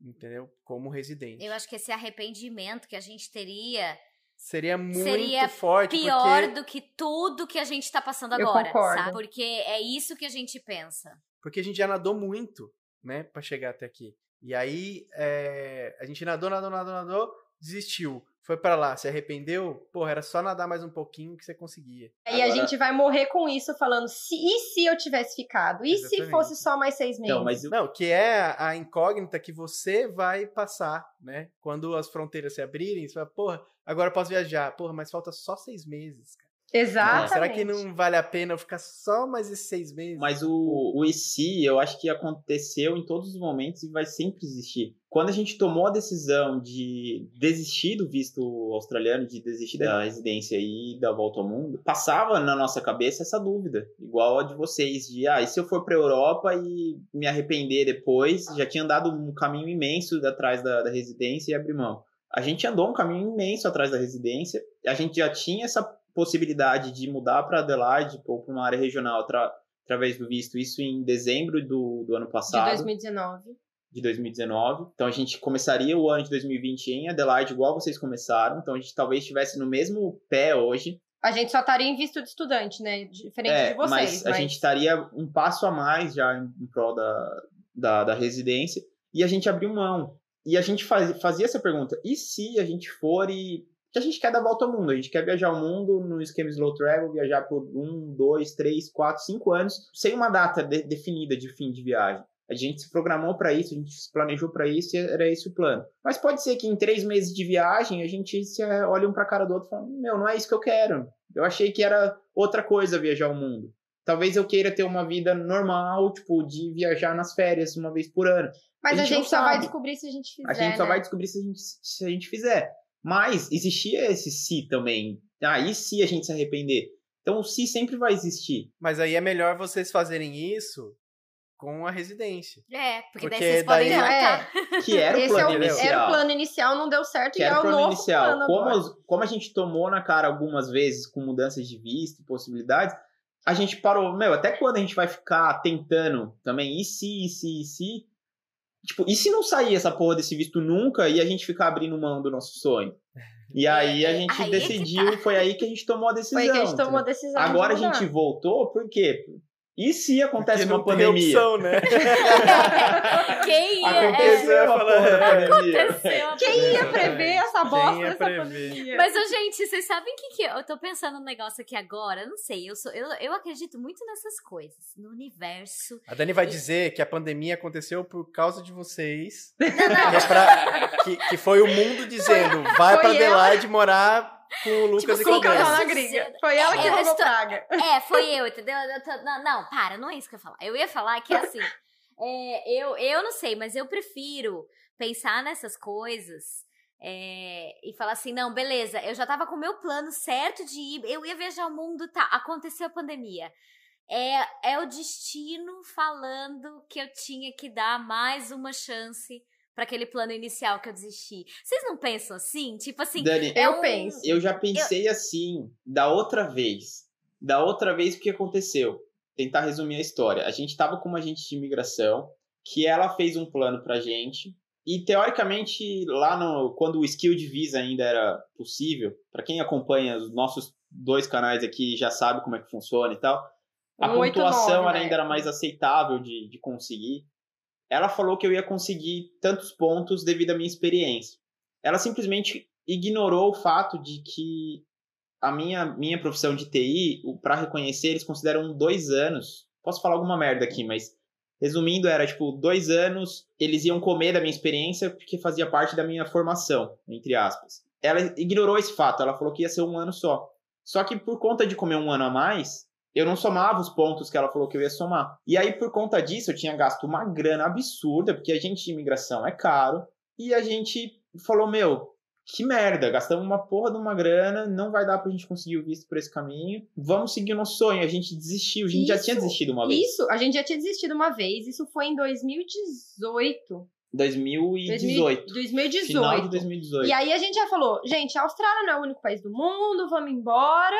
Entendeu? Como residente. Eu acho que esse arrependimento que a gente teria seria muito seria forte. Pior porque... do que tudo que a gente está passando agora, sabe? Porque é isso que a gente pensa. Porque a gente já nadou muito, né, para chegar até aqui. E aí é... a gente nadou, nadou, nadou, nadou, desistiu foi para lá, se arrependeu, porra, era só nadar mais um pouquinho que você conseguia. E Agora... a gente vai morrer com isso, falando, se, e se eu tivesse ficado? E Exatamente. se fosse só mais seis meses? Não, mas eu... Não, que é a incógnita que você vai passar, né? Quando as fronteiras se abrirem, você fala, porra, agora eu posso viajar. Porra, mas falta só seis meses, cara. Exatamente. Será que não vale a pena eu ficar só mais esses seis meses? Mas o, o IC, eu acho que aconteceu em todos os momentos e vai sempre existir. Quando a gente tomou a decisão de desistir do visto australiano, de desistir da residência e da volta ao mundo, passava na nossa cabeça essa dúvida, igual a de vocês, de ah, e se eu for para Europa e me arrepender depois? Já tinha andado um caminho imenso atrás da, da residência e abrir mão. A gente andou um caminho imenso atrás da residência, a gente já tinha essa possibilidade de mudar para Adelaide ou para uma área regional tra através do visto, isso em dezembro do, do ano passado. De 2019. De 2019. Então a gente começaria o ano de 2020 em Adelaide, igual vocês começaram. Então a gente talvez estivesse no mesmo pé hoje. A gente só estaria em visto de estudante, né? Diferente é, de vocês. Mas, mas, a gente estaria um passo a mais já em, em prol da, da, da residência. E a gente abriu mão. E a gente faz, fazia essa pergunta: e se a gente for e que a gente quer dar volta ao mundo. A gente quer viajar ao mundo no esquema slow travel, viajar por um, dois, três, quatro, cinco anos, sem uma data de, definida de fim de viagem. A gente se programou para isso, a gente se planejou para isso e era esse o plano. Mas pode ser que em três meses de viagem a gente se olhe um para a cara do outro e fala: Meu, não é isso que eu quero. Eu achei que era outra coisa viajar ao mundo. Talvez eu queira ter uma vida normal, tipo, de viajar nas férias uma vez por ano. Mas a gente, a gente só sabe. vai descobrir se a gente fizer. A gente né? só vai descobrir se a gente, se a gente fizer. Mas existia esse se também. Ah, e se a gente se arrepender? Então o se sempre vai existir. Mas aí é melhor vocês fazerem isso com a residência. É, porque, daí Porque vocês podem daí- voltar. Que era o Esse é plano o, inicial. era o plano inicial, não deu certo que e era é o plano novo inicial. plano Como, agora. as- como a gente tomou na cara algumas vezes com mudanças de visto e possibilidades, a gente parou. Meu, até quando a gente vai ficar tentando também, e se, e se, e se? Tipo, e se não sair essa porra desse visto nunca e a gente ficar abrindo mão do nosso sonho? E aí a gente aí é decidiu, e foi aí que a gente tomou a decisão. Foi que a gente tomou a decisão. de Agora a gente voltou, por quê? E se acontece Porque uma não tem pandemia? opção, né? [LAUGHS] Quem ia? Aconteceu É. pandemia. Aconteceu Quem ia prever essa Quem bosta ia dessa prever? pandemia? Mas, ô, gente, vocês sabem o que, que eu, tô pensando um negócio aqui agora? Eu não sei, eu, sou, eu, eu acredito muito nessas coisas, no universo. A Dani vai dizer que a pandemia aconteceu por causa de vocês. Que, é pra- que- que foi o mundo dizendo, vai Foi pra ela. Adelaide morar com o Lucas Tipo e com lá Dani. na gringa. Foi ela que eu roubou estou- praga. É, foi eu, entendeu? Eu tô- não, não, para, não é isso que eu ia falar. Eu ia falar que assim, [LAUGHS] é, eu, eu não sei, mas eu prefiro pensar nessas coisas é, e falar assim, não, beleza, eu já tava com o meu plano certo de ir, eu ia viajar o mundo, tá, aconteceu a pandemia. É, é o destino falando que eu tinha que dar mais uma chance pra aquele plano inicial que eu desisti. Vocês não pensam assim? Tipo assim, Dani, é Eu um- penso. Eu já pensei assim, da outra vez. Da outra vez, o que aconteceu? Tentar resumir a história. A gente tava com uma agente de imigração, que ela fez um plano pra gente. E teoricamente, lá no. Quando o skill de visa ainda era possível, pra quem acompanha os nossos dois canais aqui já sabe como é que funciona e tal. A 189 pontuação era, ainda era mais aceitável de, de conseguir. Ela falou que eu ia conseguir tantos pontos devido à minha experiência. Ela simplesmente ignorou o fato de que a minha, minha profissão de TI, para reconhecer, eles consideram dois anos. Posso falar alguma merda aqui, mas resumindo, era tipo, dois anos, eles iam comer da minha experiência porque fazia parte da minha formação, entre aspas. Ela ignorou esse fato, ela falou que ia ser um ano só. Só que por conta de comer um ano a mais, eu não somava os pontos que ela falou que eu ia somar. E aí, por conta disso, eu tinha gasto uma grana absurda, porque a gente de imigração é caro, e a gente falou, meu, que merda, gastamos uma porra de uma grana, não vai dar pra gente conseguir o visto por esse caminho. Vamos seguir o nosso sonho. A gente desistiu, a gente já Isso, tinha desistido uma vez. Isso, a gente já tinha desistido uma vez. Isso foi em 2018. 2018. 2018. Final de 2018. E aí a gente já falou, gente, a Austrália não é o único país do mundo, vamos embora.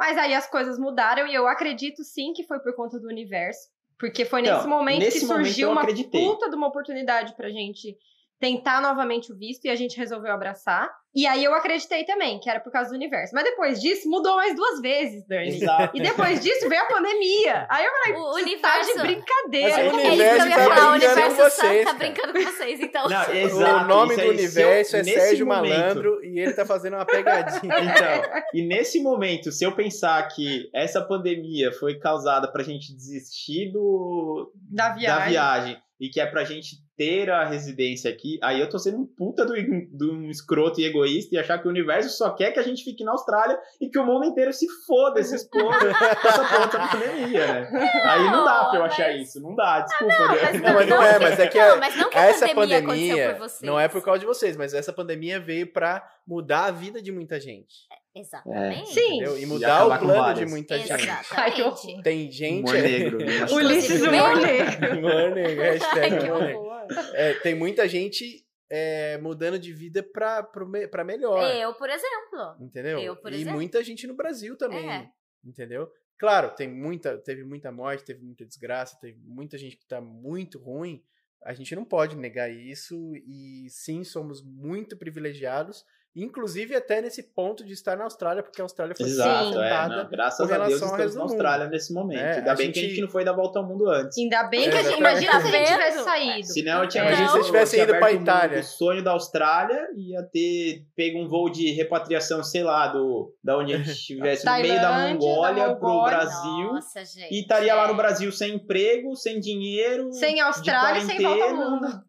Mas aí as coisas mudaram e eu acredito sim que foi por conta do universo. Porque foi Então, nesse momento nesse que momento surgiu eu uma puta de uma oportunidade pra gente tentar novamente o visto e a gente resolveu abraçar. E aí eu acreditei também, que era por causa do universo. Mas depois disso, mudou mais duas vezes, Dani. Exato. E depois disso veio a pandemia. Aí eu falei, o tá universo. de brincadeira. Mas o É isso que universo eu ia tá falar, o brincando com universo só vocês, tá brincando com vocês, então. Não, exato, o nome isso do aí, se eu- universo é Sérgio momento- Malandro e ele tá fazendo uma pegadinha. [LAUGHS] Então, e nesse momento, se eu pensar que essa pandemia foi causada pra gente desistir do, Da viagem. da viagem e que é pra gente ter a residência aqui, aí eu tô sendo um puta do, do um escroto e egoísta e achar que o universo só quer que a gente fique na Austrália e que o mundo inteiro se foda porra com essa porra da pandemia, né? [LAUGHS] Aí não dá pra eu achar mas- isso, não dá, desculpa. não, né? mas Não, mas não é, mas é que Não, a- mas não que a essa pandemia aconteceu pandemia por vocês. não é por causa de vocês, mas essa pandemia veio pra mudar a vida de muita gente. Exatamente. Sim. Entendeu? E E mudar acabar o plano de muita gente. Ai, Exatamente. Tem gente. Humor negro. [LAUGHS] Ulisses Humor Negro. [LAUGHS] Humor negro, hashtag humor negro. É, tem muita gente é, mudando de vida pra, pra melhor. Eu, por exemplo. Entendeu? Eu, por e exemplo. muita gente no Brasil também. É. Entendeu? Claro, tem muita, teve muita morte, teve muita desgraça, teve muita gente que tá muito ruim. A gente não pode negar isso e sim, somos muito privilegiados, inclusive até nesse ponto de estar na Austrália, porque a Austrália foi Exato, é. Não, graças com a Deus estamos na Austrália nesse momento. É, Ainda a bem que a gente- gente não foi dar volta ao mundo antes. Ainda bem que a gente. Imagina se a gente tivesse saído. Senão eu tinha Imagina se vocês tivessem ido o mundo Itália. do sonho da Austrália, ia ter pego um voo de repatriação, sei lá, do, da onde a gente [LAUGHS] estivesse, no meio da Mongólia, pro Mongólia. Brasil. Nossa, gente. E estaria lá é. no Brasil sem emprego, sem dinheiro. Sem Austrália e sem volta ao quarentena.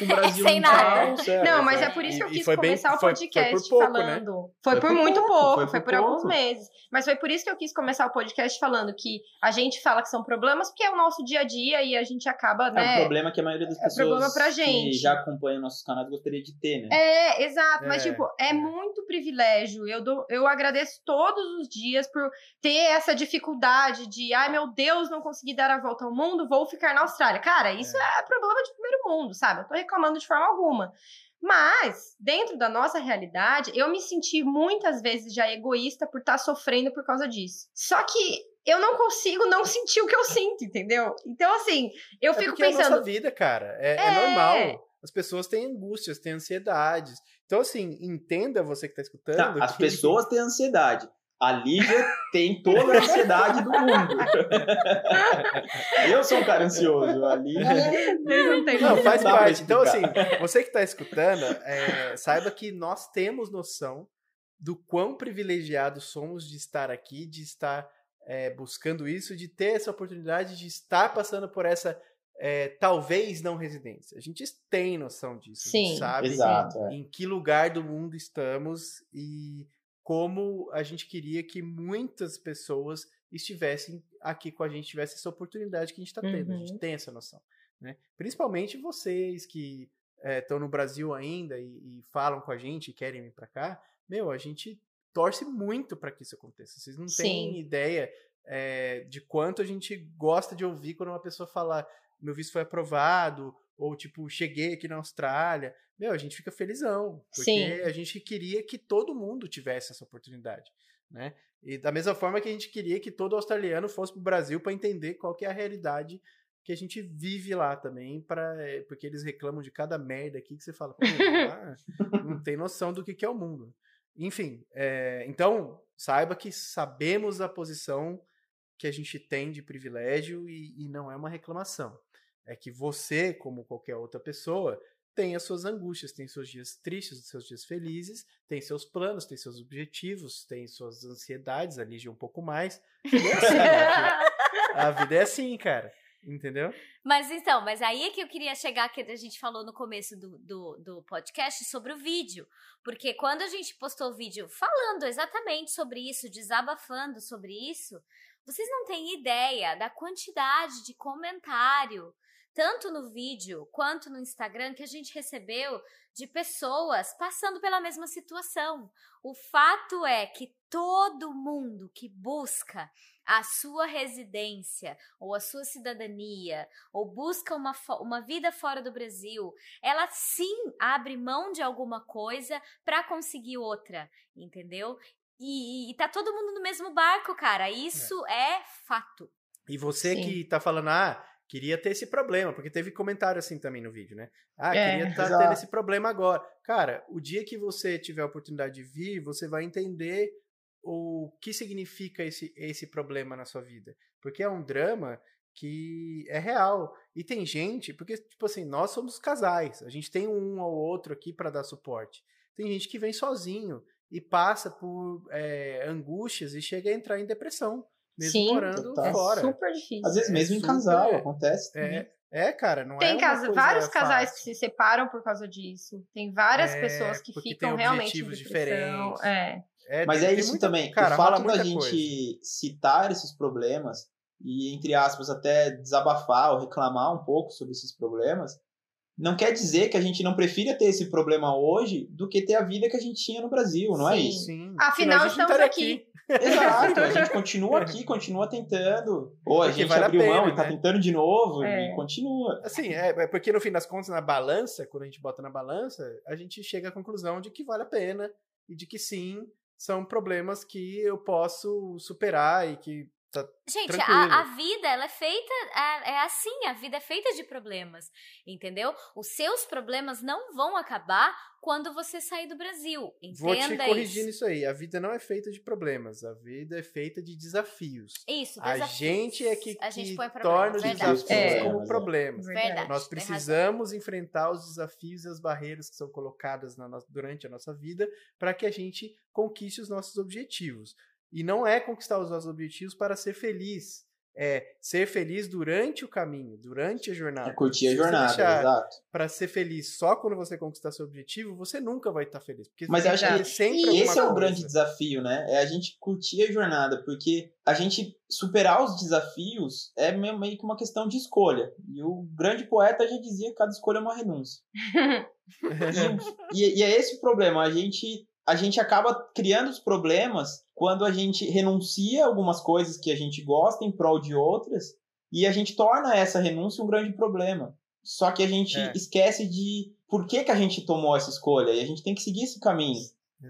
Mundo. o Brasil Sem nada. Não, mas é por isso que eu quis foi bem- começar o foi- foi podcast pouco, né? falando. Foi, Foi por por muito pouco, pouco, foi foi, por por alguns meses. Mas foi por isso que eu quis começar o podcast falando que a gente fala que são problemas, porque é o nosso dia a dia e a gente acaba, É um né? problema que a maioria das É pessoas problema pra que gente. já acompanham nossos canais gostaria de ter, né? É, exato, mas É, tipo, é, é. muito privilégio. Eu, dou, eu agradeço todos os dias por ter essa dificuldade de, ai meu Deus, não consegui dar a volta ao mundo, vou ficar na Austrália. Cara, isso é, problema de primeiro mundo, sabe? Tô reclamando de forma alguma. Mas, dentro da nossa realidade, eu me senti muitas vezes já egoísta por estar sofrendo por causa disso. Só que eu não consigo não sentir o que eu sinto, entendeu? Então, assim, eu É fico porque é a pensando. nossa vida, cara. É, é É. normal. As pessoas têm angústias, têm ansiedades. Então, assim, entenda você que tá escutando. Tá, as que- pessoas têm ansiedade. A Lívia tem toda a ansiedade do mundo. Eu sou um cara ansioso. A Lívia. Não faz parte. Então, assim, você que tá escutando, é, saiba que nós temos noção do quão privilegiados somos de estar aqui, de estar é, buscando isso, de ter essa oportunidade de estar passando por essa é, talvez não residência. A gente tem noção disso. a gente Sim, sabe Exato. é. em que lugar do mundo estamos e como a gente queria que muitas pessoas estivessem aqui com a gente, tivesse essa oportunidade que a gente está tendo. A gente Uhum. tem essa noção. Né? Principalmente vocês que estão no Brasil ainda e, e falam com a gente e querem vir para cá, meu, a gente torce muito para que isso aconteça. Vocês não têm Sim. ideia é, de quanto a gente gosta de ouvir quando uma pessoa fala meu visto foi aprovado, ou tipo, cheguei aqui na Austrália. Meu, a gente fica felizão, porque Sim. a gente queria que todo mundo tivesse essa oportunidade, né? E da mesma forma que a gente queria que todo australiano fosse pro Brasil para entender qual que é a realidade que a gente vive lá também, para porque eles reclamam de cada merda aqui que você fala, [LAUGHS] não tem noção do que que é o mundo. Enfim, é, então saiba que sabemos a posição que a gente tem de privilégio e, e não é uma reclamação. É que você, como qualquer outra pessoa, tem as suas angústias, tem seus dias tristes, seus dias felizes, tem seus planos, tem seus objetivos, tem suas ansiedades, ali um pouco mais. É assim, a, a vida é assim, cara. Entendeu? Mas então, mas aí é que eu queria chegar, que a gente falou no começo do, do, do podcast sobre o vídeo. Porque quando a gente postou o vídeo falando exatamente sobre isso, desabafando sobre isso, vocês não têm ideia da quantidade de comentário, tanto no vídeo quanto no Instagram, que a gente recebeu de pessoas passando pela mesma situação. O fato é que todo mundo que busca a sua residência ou a sua cidadania ou busca uma, uma vida fora do Brasil, ela sim abre mão de alguma coisa para conseguir outra, entendeu? E, e, tá todo mundo no mesmo barco, cara. Isso é, é fato. E você Sim. que tá falando, ah, queria ter esse problema, porque teve comentário assim também no vídeo, né? Ah, É, queria estar exato. tendo esse problema agora. Cara, o dia que você tiver a oportunidade de vir, você vai entender o que significa esse, esse problema na sua vida. Porque é um drama que é real. E tem gente, porque, tipo assim, nós somos casais, a gente tem um ou outro aqui para dar suporte. Tem gente que vem sozinho e passa por é, angústias e chega a entrar em depressão, mesmo Sim, morando total. fora. É super difícil. Às vezes É mesmo em super- casal, acontece. É, é, cara, não é Tem casa, vários casais que se separam por causa disso. Tem várias É, pessoas que ficam tem realmente em diferentes. É. É, Mas tem- é tem isso muita- também. Cara, o fato da gente coisa. citar esses problemas e, entre aspas, até desabafar ou reclamar um pouco sobre esses problemas, não quer dizer que a gente não prefira ter esse problema hoje do que ter a vida que a gente tinha no Brasil, não é Sim. isso? Sim. Afinal, estamos estaria aqui. Exato, a gente [LAUGHS] continua aqui, continua tentando. Ou a Porque gente vale a abriu pena, mão e tá né? tentando de novo É. e continua. Assim, é, é porque no fim das contas, na balança, quando a gente bota na balança, a gente chega à conclusão de que vale a pena e de que sim, são problemas que eu posso superar e que tá Gente, a, a vida, ela é feita, é, é assim, a vida é feita de problemas, entendeu? Os seus problemas não vão acabar quando você sair do Brasil, Vou te entenda corrigir isso. nisso aí. A vida não é feita de problemas, a vida é feita de desafios. Isso, A desafios. gente é que, a gente que põe torna os desafios É. como Mas é. problemas. Verdade. Nós precisamos enfrentar os desafios e as barreiras que são colocadas na durante a nossa vida para que a gente conquiste os nossos objetivos. E não é conquistar os nossos objetivos para ser feliz. é ser feliz durante o caminho, durante a jornada. É curtir a jornada, exato. Pra ser feliz só quando você conquistar seu objetivo, você nunca vai estar feliz. Porque Mas acho que sempre e Esse é o coisa. grande desafio, né? É a gente curtir a jornada, porque a gente superar os desafios é meio meio que uma questão de escolha. E o grande poeta já dizia que cada escolha é uma renúncia. E, [LAUGHS] e- e é esse o problema. A gente, a gente acaba criando os problemas quando a gente renuncia a algumas coisas que a gente gosta em prol de outras e a gente torna essa renúncia um grande problema. Só que a gente É. esquece de por que, que a gente tomou essa escolha e a gente tem que seguir esse caminho.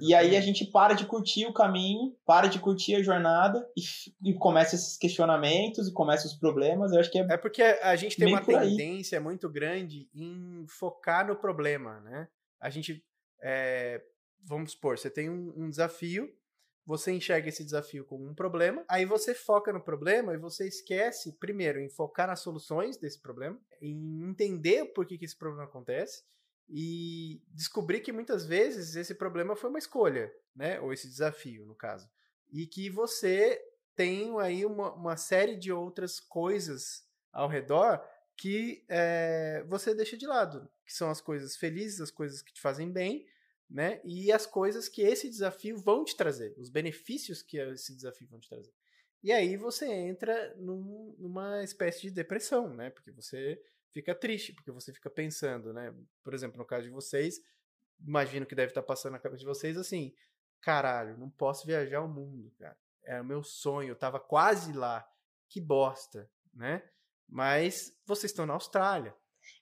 E aí a gente para de curtir o caminho, para de curtir a jornada e, e começa esses questionamentos e começa os problemas. Eu acho que é É porque a gente tem uma tendência muito grande em focar no problema, né? A gente, é, vamos supor, você tem um, um desafio, você enxerga esse desafio como um problema, aí você foca no problema e você esquece, primeiro, em focar nas soluções desse problema, em entender por que, que esse problema acontece e descobrir que muitas vezes esse problema foi uma escolha, né? Ou esse desafio, no caso. E que você tem aí uma, uma série de outras coisas ao redor que é, você deixa de lado, que são as coisas felizes, as coisas que te fazem bem, né? E as coisas que esse desafio vão te trazer, os benefícios que esse desafio vão te trazer. E aí você entra num- numa espécie de depressão, né? Porque você fica triste, porque você fica pensando, né? Por exemplo, no caso de vocês, imagino que deve estar passando na cabeça de vocês assim: caralho, não posso viajar o mundo, cara. Era o meu sonho, eu tava quase lá. Que bosta, né? Mas vocês estão na Austrália.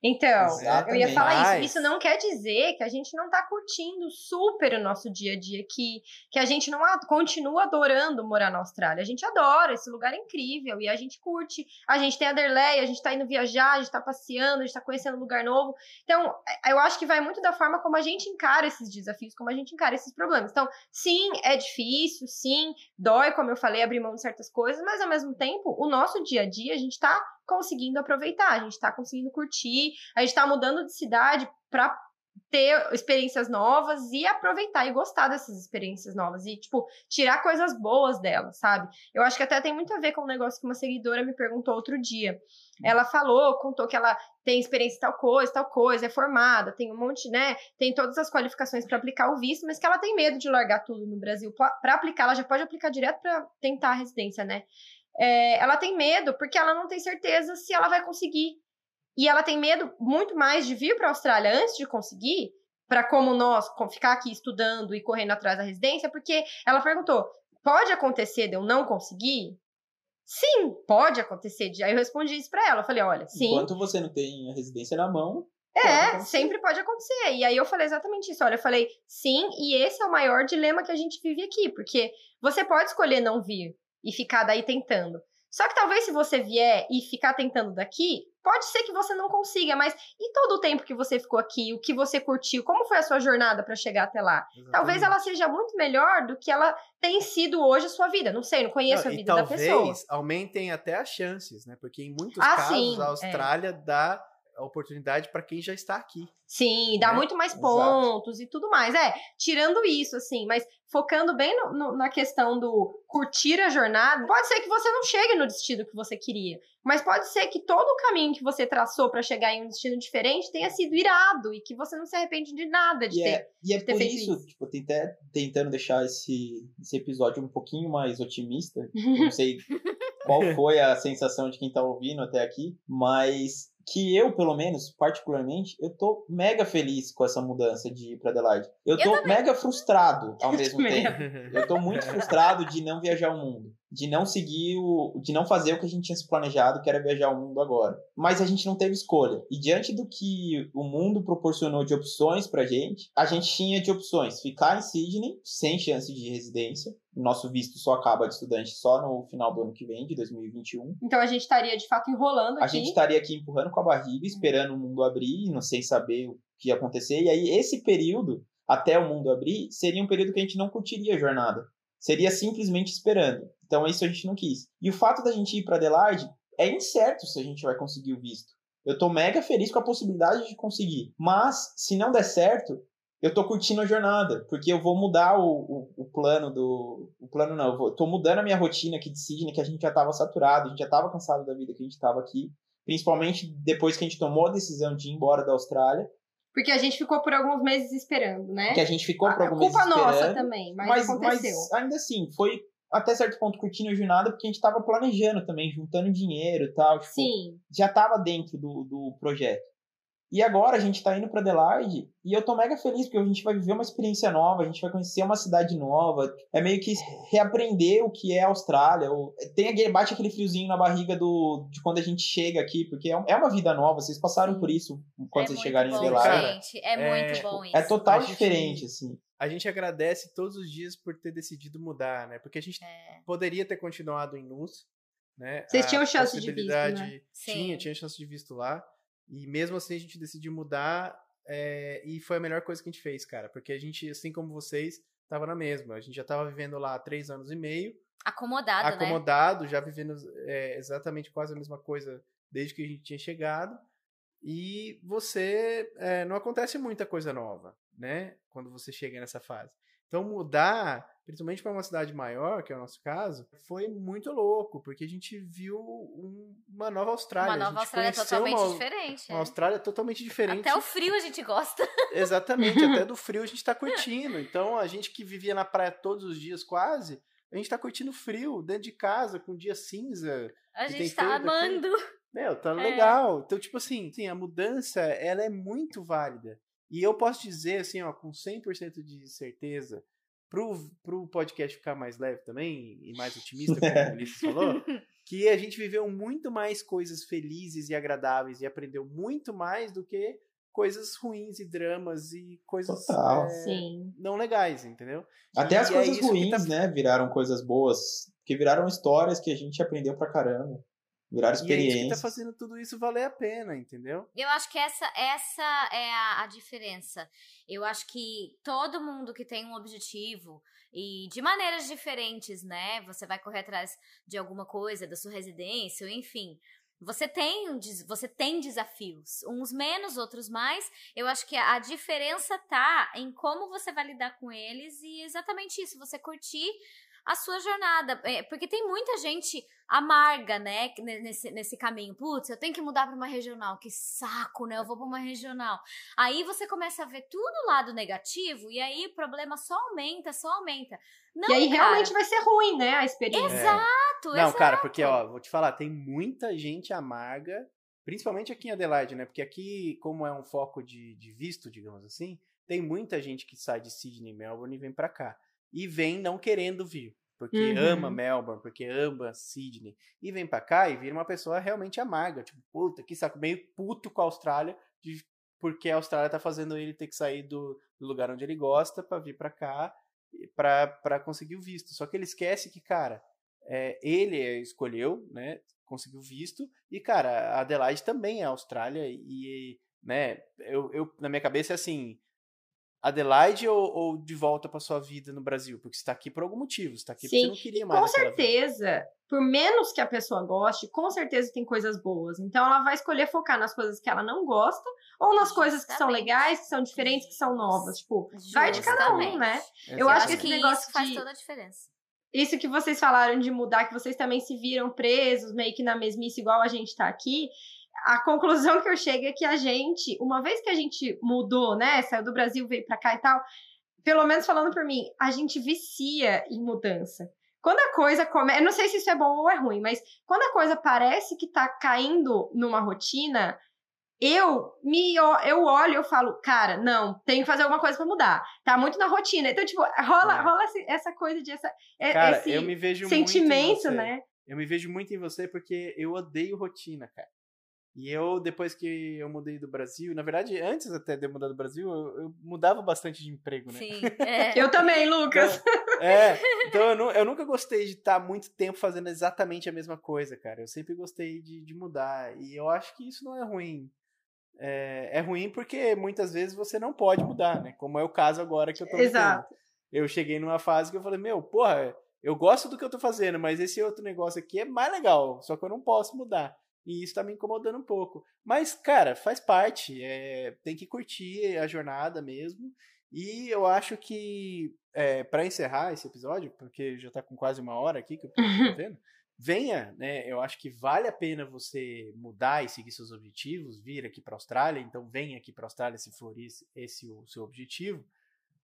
Então, eu ia Exatamente. falar isso. Isso não quer dizer que a gente não tá curtindo super o nosso dia a dia aqui, que a gente não a- continua adorando morar na Austrália. A gente adora, esse lugar é incrível e a gente curte. A gente tem a Derleia, a gente tá indo viajar, a gente tá passeando, a gente tá conhecendo um lugar novo. Então, é- eu acho que vai muito da forma como a gente encara esses desafios, como a gente encara esses problemas. Então, sim, é difícil, sim, dói, como eu falei, abrir mão de certas coisas, mas ao mesmo tempo, o nosso dia a dia, a gente tá conseguindo aproveitar, a gente tá conseguindo curtir, a gente tá mudando de cidade pra ter experiências novas e aproveitar e gostar dessas experiências novas e, tipo, tirar coisas boas delas, sabe? Eu acho que até tem muito a ver com um negócio que uma seguidora me perguntou outro dia. Ela falou, contou que ela tem experiência em tal coisa, tal coisa, é formada, tem um monte, né? Tem todas as qualificações para aplicar o visto, mas que ela tem medo de largar tudo no Brasil para aplicar. Ela já pode aplicar direto para tentar a residência, né? É, ela tem medo porque ela não tem certeza se ela vai conseguir. E ela tem medo muito mais de vir para a Austrália antes de conseguir, para como nós ficar aqui estudando e correndo atrás da residência, porque ela perguntou: pode acontecer de eu não conseguir? Sim, pode acontecer. Aí eu respondi isso para ela. Eu falei: olha, sim, enquanto você não tem a residência na mão, pode é, acontecer. sempre pode acontecer. E aí eu falei exatamente isso. Olha, eu falei, sim, e esse é o maior dilema que a gente vive aqui, porque você pode escolher não vir e ficar daí tentando. Só que talvez se você vier e ficar tentando daqui, pode ser que você não consiga, mas e todo o tempo que você ficou aqui, o que você curtiu, como foi a sua jornada para chegar até lá? Talvez ela seja muito melhor do que ela tem sido hoje a sua vida. Não sei, não conheço Não, a vida da pessoa. talvez aumentem até as chances, né? Porque em muitos Ah, casos sim, a é. Austrália dá a oportunidade para quem já está aqui. Sim, dá né? muito mais Exato. pontos e tudo mais. É, tirando isso, assim, mas focando bem no- no- na questão do curtir a jornada, pode ser que você não chegue no destino que você queria. Mas pode ser que todo o caminho que você traçou para chegar em um destino diferente tenha sido irado e que você não se arrepende de nada de E ter. é, e é por isso, isso. tipo, tentei, tentando deixar esse, esse episódio um pouquinho mais otimista. [LAUGHS] Não sei qual foi a sensação de quem tá ouvindo até aqui, mas que eu, pelo menos, particularmente, eu tô mega feliz com essa mudança de ir pra Adelaide. Eu tô mega frustrado ao mesmo também. tempo. Eu tô muito [LAUGHS] frustrado de não viajar o mundo, de não seguir o, de não fazer o que a gente tinha se planejado, que era viajar o mundo agora. Mas a gente não teve escolha. E diante do que o mundo proporcionou de opções pra gente, a gente tinha de opções ficar em Sydney sem chance de residência. O nosso visto só acaba de estudante só no final do ano que vem, de 2021. Então a gente estaria de fato enrolando A aqui. gente estaria aqui empurrando com a barriga, esperando o mundo abrir, não sem saber o que ia acontecer. E aí, esse período, até o mundo abrir, seria um período que a gente não curtiria a jornada. Seria simplesmente esperando. Então, isso a gente não quis. E o fato da gente ir para Adelaide é incerto se a gente vai conseguir o visto. Eu tô mega feliz com a possibilidade de conseguir. Mas, se não der certo, eu tô curtindo a jornada, porque eu vou mudar o, o, o plano do. O plano não, eu vou, tô mudando a minha rotina aqui de Sydney, que a gente já tava saturado, a gente já tava cansado da vida que a gente tava aqui. Principalmente depois que a gente tomou a decisão de ir embora da Austrália. Porque a gente ficou por alguns meses esperando, né? Que a gente ficou por a alguns meses culpa esperando. nossa também, mas, Mas, aconteceu. mas ainda assim, foi até certo ponto curtindo a jornada, porque a gente tava planejando também, juntando dinheiro e tal. Tipo, Sim. já tava dentro do, do projeto. E agora a gente tá indo pra Adelaide e eu tô mega feliz porque a gente vai viver uma experiência nova, a gente vai conhecer uma cidade nova. É meio que reaprender o que é a Austrália. ou- Tem aquele, bate aquele friozinho na barriga do, de quando a gente chega aqui, porque é é uma vida nova. Vocês passaram por isso quando é vocês chegaram em Adelaide. Gente. É, é, muito tipo, bom isso. É total gente- diferente, assim. A gente agradece todos os dias por ter decidido mudar, né? Porque a gente É. poderia ter continuado em NUS, né? Vocês A tinham chance de visto, né? Tinha, Sim. tinha chance de visto lá. E mesmo assim a gente decidiu mudar é, e foi a melhor coisa que a gente fez, cara. Porque a gente, assim como vocês, tava na mesma. A gente já tava vivendo lá há três anos e meio, Acomodado, né? acomodado, já vivendo é, exatamente quase a mesma coisa desde que a gente tinha chegado. E você é, não acontece muita coisa nova, né? Quando você chega nessa fase. Então mudar, principalmente para uma cidade maior, que é o nosso caso, foi muito louco, porque a gente viu um- uma nova Austrália. Uma nova Austrália totalmente uma, diferente. uma é. Austrália totalmente diferente. Até o frio a gente gosta. [LAUGHS] Exatamente, até [LAUGHS] do frio a gente tá curtindo. Então a gente que vivia na praia todos os dias quase, a gente tá curtindo frio dentro de casa, com dia cinza. A gente tá feio daqui. Meu, tá É. legal. Então, tipo assim, sim, a mudança, ela é muito válida. E eu posso dizer, assim, ó, com 100% de certeza, pro, pro podcast ficar mais leve também, e mais otimista, como o Ulisses falou, [LAUGHS] que a gente viveu muito mais coisas felizes e agradáveis e aprendeu muito mais do que coisas ruins e dramas e coisas Total. é, Sim. não legais, entendeu? Até E as é coisas que ruins, tá- né, viraram coisas boas. Que viraram histórias que a gente aprendeu pra caramba. Viraram E é isso que tá experiências. fazendo tudo isso valer a pena, entendeu? Eu acho que essa, essa é a, a diferença. Eu acho que todo mundo que tem um objetivo e de maneiras diferentes, né? Você vai correr atrás de alguma coisa, da sua residência, ou enfim. Você tem, você tem desafios, uns menos, outros mais. Eu acho que a diferença tá em como você vai lidar com eles e exatamente isso, você curtir a sua jornada. É, Porque tem muita gente amarga, né, nesse, nesse caminho. Putz, eu tenho que mudar para uma regional, que saco, né? Eu vou para uma regional. Aí você começa a ver tudo o lado negativo e aí o problema só aumenta, só aumenta. Não, e aí cara, realmente vai ser ruim, né, a experiência. Exato, Não, exato. cara, porque, ó, vou te falar, tem muita gente amarga, principalmente aqui em Adelaide, né? Porque aqui, como é um foco de, de visto, digamos assim, tem muita gente que sai de Sydney e Melbourne e vem pra cá. E vem não querendo vir. Porque Uhum. ama Melbourne, porque ama Sydney. E vem pra cá e vira uma pessoa realmente amarga. Tipo, puta, que saco, meio puto com a Austrália, de, porque a Austrália tá fazendo ele ter que sair do, do lugar onde ele gosta pra vir pra cá pra, pra conseguir o visto. Só que ele esquece que, cara, é, ele escolheu, né? Conseguiu visto. E, cara, a Adelaide também é Austrália. E, né, eu, eu na minha cabeça é assim. Adelaide ou, ou de volta pra sua vida no Brasil? Porque você tá aqui por algum motivo. Você tá aqui porque Sim, você não queria mais Com aquela vida. certeza, por menos que a pessoa goste, com certeza tem coisas boas. Então ela vai escolher focar nas coisas que ela não gosta ou nas coisas que são Justamente. legais, que são diferentes, que são novas. Tipo, vai de cada um, Justamente. né? Exatamente. Eu acho que Acho esse que negócio isso faz de- toda a diferença. isso que vocês falaram de mudar, que vocês também se viram presos, meio que na mesmice, igual a gente tá aqui. A conclusão que eu chego é que a gente, uma vez que a gente mudou, né, saiu do Brasil, veio pra cá e tal, pelo menos falando por mim, a gente vicia em mudança. Quando a coisa começa, eu não sei se isso é bom ou é ruim, mas quando a coisa parece que tá caindo numa rotina, eu me eu olho eu falo, cara, não, tem que fazer alguma coisa pra mudar. Tá muito na rotina. Então, tipo, rola, É. rola essa coisa de essa, é- Cara, esse eu me vejo muito em sentimento, né? Eu me vejo muito em você porque eu odeio rotina, cara. E eu, depois que eu mudei do Brasil, na verdade, antes até de eu mudar do Brasil, eu, eu mudava bastante de emprego, né? Sim. [LAUGHS] é. Eu também, Lucas. É, então eu, nu- eu nunca gostei de estar muito tempo fazendo exatamente a mesma coisa, cara. Eu sempre gostei de, de mudar. E eu acho que isso não é ruim. É, é ruim porque muitas vezes você não pode mudar, né? Como é o caso agora que eu tô Exato. vivendo. Eu cheguei numa fase que eu falei, meu, porra, eu gosto do que eu tô fazendo, mas esse outro negócio aqui é mais legal, só que eu não posso mudar. E isso tá me incomodando um pouco. Mas, cara, faz parte. é, tem que curtir a jornada mesmo. E eu acho que, é, para encerrar esse episódio, porque já tá com quase uma hora aqui que eu tô [LAUGHS] vendo, venha, né? Eu acho que vale a pena você mudar e seguir seus objetivos, vir aqui para a Austrália, então venha aqui para a Austrália se for esse, esse o seu objetivo.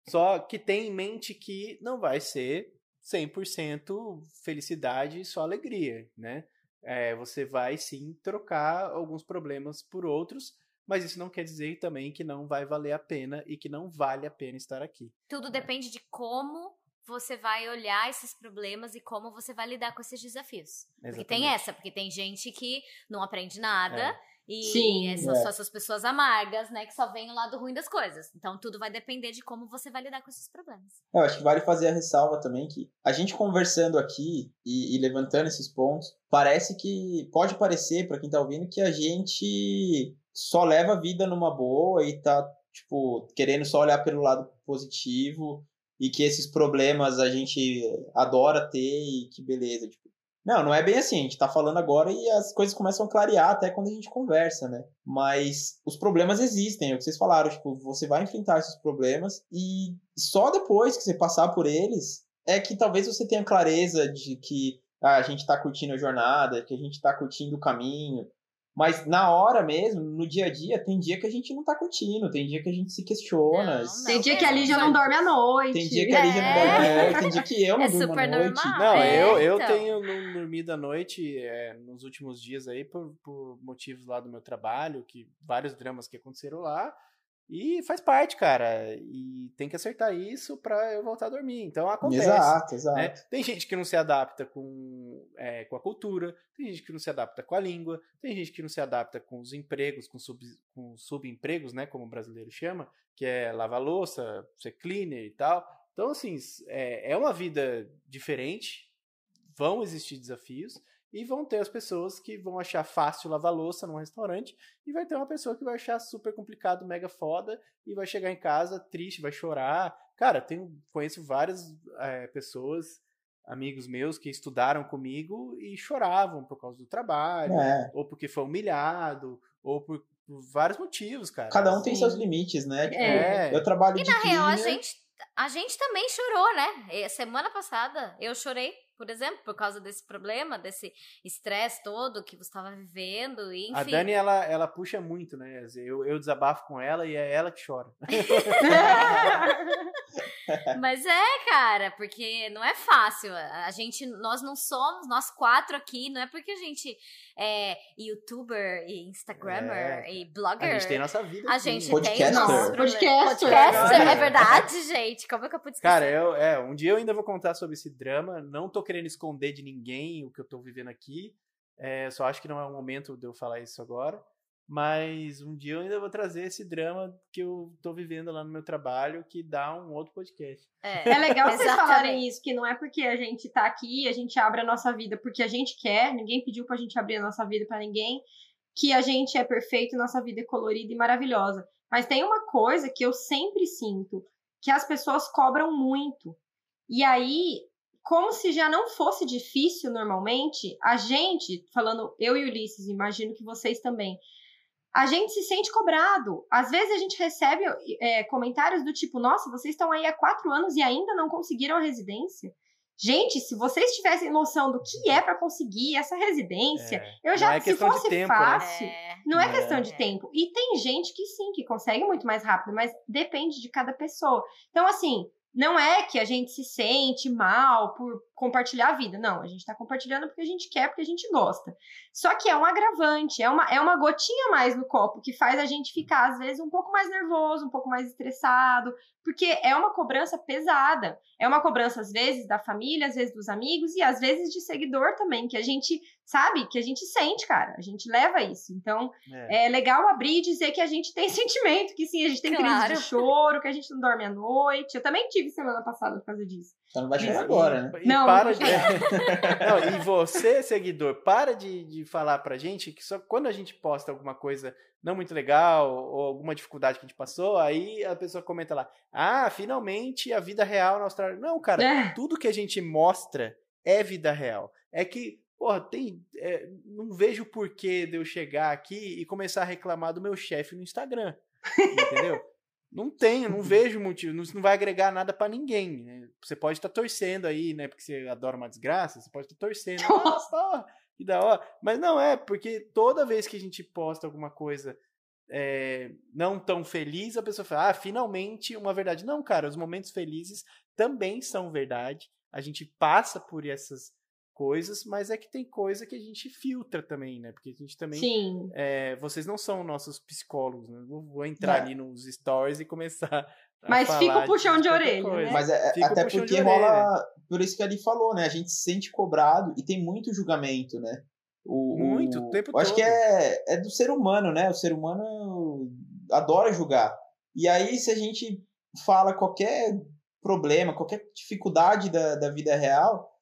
Só que tenha em mente que não vai ser 100% felicidade e só alegria, né? É, você vai sim trocar alguns problemas por outros, mas isso não quer dizer também que não vai valer a pena e que não vale a pena estar aqui. Tudo depende de como você vai olhar esses problemas e como você vai lidar com esses desafios. Exatamente. Porque tem essa, porque tem gente que não aprende nada. É. E Sim, essas, é. são essas pessoas amargas, né, que só veem o lado ruim das coisas. Então tudo vai depender de como você vai lidar com esses problemas. Eu acho que vale fazer a ressalva também que a gente conversando aqui e, e levantando esses pontos, parece que pode parecer para quem tá ouvindo que a gente só leva a vida numa boa e tá tipo querendo só olhar pelo lado positivo e que esses problemas a gente adora ter e que beleza. Tipo, não, não é bem assim. A gente tá falando agora e as coisas começam a clarear até quando a gente conversa, né? Mas os problemas existem, é o que vocês falaram. Tipo, você vai enfrentar esses problemas e só depois que você passar por eles é que talvez você tenha clareza de que ah, a gente tá curtindo a jornada, que a gente tá curtindo o caminho, mas na hora mesmo, no dia a dia, tem dia que a gente não tá curtindo, tem dia que a gente se questiona. Não, não, tem dia que a Lígia não dorme à noite. Tem dia que a Lígia não dorme à é. noite, tem dia que eu [LAUGHS] não é durmo à noite. Normal. Não, é, eu, eu então. tenho não dormido à noite é, nos últimos dias aí por, por motivos lá do meu trabalho, que vários dramas que aconteceram lá. E faz parte, cara. E tem que acertar isso para eu voltar a dormir. Então acontece. Exato, né? exato. Né? Tem gente que não se adapta com, é, com a cultura, tem gente que não se adapta com a língua, tem gente que não se adapta com os empregos, com, sub, com subempregos, né? Como o brasileiro chama, que é lavar louça, ser cleaner e tal. Então, assim, é, é uma vida diferente, vão existir desafios. E vão ter as pessoas que vão achar fácil lavar louça num restaurante, e vai ter uma pessoa que vai achar super complicado, mega foda, e vai chegar em casa triste, vai chorar. Cara, tenho, conheço várias é, pessoas, amigos meus, que estudaram comigo e choravam por causa do trabalho, é. ou porque foi humilhado, ou por, por, vários motivos, cara. Cada um tem seus limites, né? É. Eu trabalho e de na real, a gente, a gente também chorou, né? Semana passada eu chorei por exemplo, por causa desse problema, desse estresse todo que você estava vivendo, e, enfim. A Dani, ela, ela puxa muito, né? Eu, eu desabafo com ela e é ela que chora. [LAUGHS] [LAUGHS] Mas é, cara, porque não é fácil. A gente, nós não somos, nós quatro aqui, não é porque a gente é youtuber e instagrammer é, e blogger. A gente tem nossa vida. A gente Podcaster. tem nosso Podcaster. Podcaster, é verdade, gente. Como é que eu pude esquecer? Cara, eu, é, um dia eu ainda vou contar sobre esse drama. Não tô querendo esconder de ninguém o que eu tô vivendo aqui. É, só acho que não é o momento de eu falar isso agora. Mas um dia eu ainda vou trazer esse drama que eu tô vivendo lá no meu trabalho, que dá um outro podcast. É, [LAUGHS] é legal vocês falarem isso, que não é porque a gente tá aqui, a gente abre a nossa vida porque a gente quer, ninguém pediu pra gente abrir a nossa vida para ninguém, que a gente é perfeito, nossa vida é colorida e maravilhosa. Mas tem uma coisa que eu sempre sinto, que as pessoas cobram muito. E aí, como se já não fosse difícil normalmente, a gente, falando eu e Ulisses, imagino que vocês também, a gente se sente cobrado. Às vezes a gente recebe é, comentários do tipo: Nossa, vocês estão aí há quatro anos e ainda não conseguiram a residência. Gente, se vocês tivessem noção do que é para conseguir essa residência, é, eu já, é se fosse tempo, né? fácil, né? não é, é questão de tempo. E tem gente que sim, que consegue muito mais rápido, mas depende de cada pessoa. Então, assim, não é que a gente se sente mal por compartilhar a vida. Não, a gente está compartilhando porque a gente quer, porque a gente gosta. Só que é um agravante, é uma, é uma gotinha mais no copo que faz a gente ficar, às vezes, um pouco mais nervoso, um pouco mais estressado, porque é uma cobrança pesada. É uma cobrança, às vezes, da família, às vezes dos amigos e às vezes de seguidor também, que a gente sabe, que a gente sente, cara. A gente leva isso. Então, é, é legal abrir e dizer que a gente tem [LAUGHS] sentimento, que sim, a gente tem claro. crise de choro, que a gente não dorme à noite. Eu também tive semana passada por causa disso. Só não vai chorar agora, né? E não, para de... não, e você, seguidor, para de, de falar pra gente que só quando a gente posta alguma coisa não muito legal ou alguma dificuldade que a gente passou, aí a pessoa comenta lá: Ah, finalmente a vida real na Austrália. Não, cara, é. tudo que a gente mostra é vida real. É que Porra, tem. É, não vejo porquê de eu chegar aqui e começar a reclamar do meu chefe no Instagram. Entendeu? Não tenho, não [LAUGHS] vejo motivo. Não, não vai agregar nada pra ninguém. Né? Você pode estar torcendo aí, né? Porque você adora uma desgraça, você pode estar torcendo. [LAUGHS] Nossa, ó, que da hora. Mas não é, porque toda vez que a gente posta alguma coisa é, não tão feliz, a pessoa fala, ah, finalmente uma verdade. Não, cara, os momentos felizes também são verdade. A gente passa por essas coisas, mas é que tem coisa que a gente filtra também, né? Porque a gente também. Sim. É, vocês não são nossos psicólogos, né? Vou, vou entrar É. ali nos stories e começar. A Mas falar fica o puxão de orelha, né? Mas é, o até porque rola. Por isso que ali falou, né? A gente se sente cobrado e tem muito julgamento, né? O, Muito, o, tempo eu Acho todo. que é, é do ser humano, né? O ser humano adora julgar. E aí, se a gente fala qualquer problema, qualquer dificuldade da, da vida real,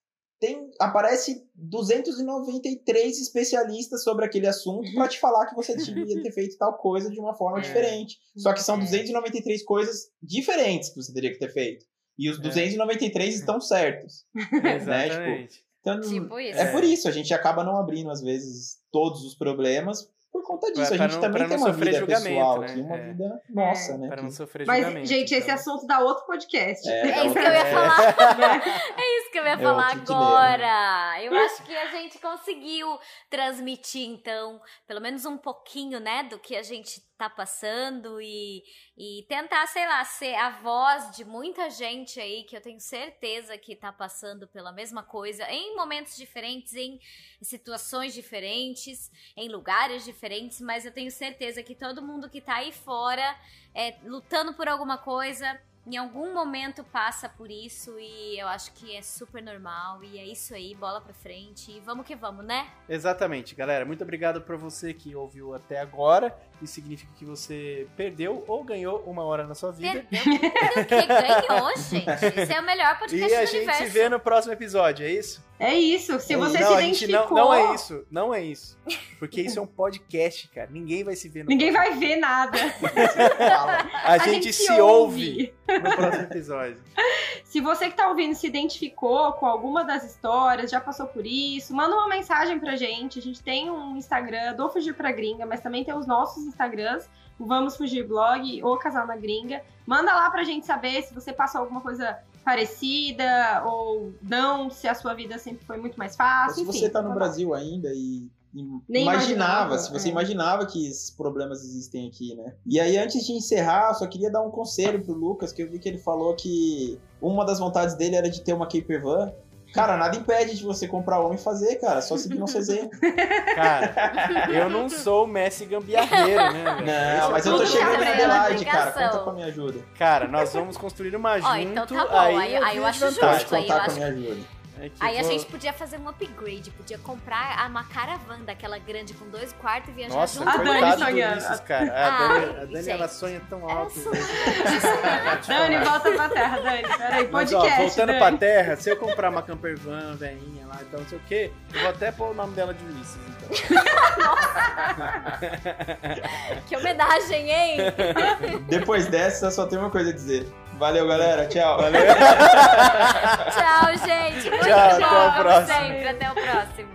tem aparece 293 especialistas sobre aquele assunto para te falar que você devia ter feito tal coisa de uma forma [LAUGHS] É. diferente. Só que são É. 293 coisas diferentes que você teria que ter feito. E os É. 293 estão certos. [LAUGHS] né? Exatamente. Então, Tipo isso. é por isso, a gente acaba não abrindo, às vezes, todos os problemas por conta disso. Pra- a gente não- também tem uma sofrer vida julgamento, pessoal né? aqui, uma É. vida nossa, né? Para não sofrer Mas, julgamento. gente, esse então. assunto dá outro podcast. É, É isso que eu ia É. falar. [LAUGHS] Né? É isso que eu ia É falar dilema. agora. Eu acho que a gente conseguiu transmitir, então, pelo menos um pouquinho, né, do que a gente tá passando e, e tentar, sei lá, ser a voz de muita gente aí que eu tenho certeza que tá passando pela mesma coisa em momentos diferentes, em situações diferentes, em lugares diferentes, mas eu tenho certeza que todo mundo que tá aí fora é, lutando por alguma coisa em algum momento passa por isso e eu acho que é super normal e é isso aí, bola pra frente e vamos que vamos, né? Exatamente, galera. Muito obrigado pra você que ouviu até agora. Isso significa que você perdeu ou ganhou uma hora na sua vida. Perdeu que ganhou, gente. Esse é o melhor [LAUGHS] podcast E a do gente universo. se vê no próximo episódio, é isso? É isso. Se você não, se gente identificou, não, não é isso. Não é isso. Porque isso é um podcast, cara. Ninguém vai se ver no ninguém próximo. vai ver nada. A, gente, se ouve no próximo episódio. Se você que tá ouvindo se identificou com alguma das histórias, já passou por isso, manda uma mensagem pra gente. A gente tem um Instagram do Fugir pra Gringa, mas também tem os nossos Instagrams, o Vamos Fugir Blog ou Casal na Gringa. Manda lá pra gente saber se você passou alguma coisa parecida ou não, se a sua vida sempre foi muito mais fácil. se enfim, você tá no manda Brasil ainda e, Nem imaginava, imaginava, se você é. imaginava que esses problemas existem aqui, né? E aí, antes de encerrar, eu só queria dar um conselho pro Lucas, que eu vi que ele falou que uma das vontades dele era de ter uma camper van. Cara, nada impede de você comprar uma e fazer, cara. Só seguir no CZ. Cara, eu não sou o Messi gambiarreiro, né? é Não, o mas eu tô Tudo chegando na Adelaide, cara. Conta com a minha ajuda. Cara, nós vamos construir uma junto. Ó, então tá bom, Aí, aí- aí eu acho vantagem. justo, Pode aí eu contar com acho a minha ajuda. É que Aí a gente podia fazer um upgrade, podia comprar uma caravana daquela grande com dois quartos e viajar Nossa, junto. A Dani sonhando. Cara. A Ai, Dani, a Dani ela sonha tão alto. velho. Dani, volta pra terra, Dani. Peraí, Mas, ó, podcast. voltando Dani. pra terra, se eu comprar uma camper van, velhinha lá, então não sei o quê, eu vou até pôr o nome dela de Ulisses, então. [LAUGHS] Que homenagem, hein? Depois dessa, só tem uma coisa a dizer. Valeu, galera. Tchau. Valeu. [LAUGHS] tchau, gente. Muito tchau, bom. Até o próximo. Sempre. Até o próximo.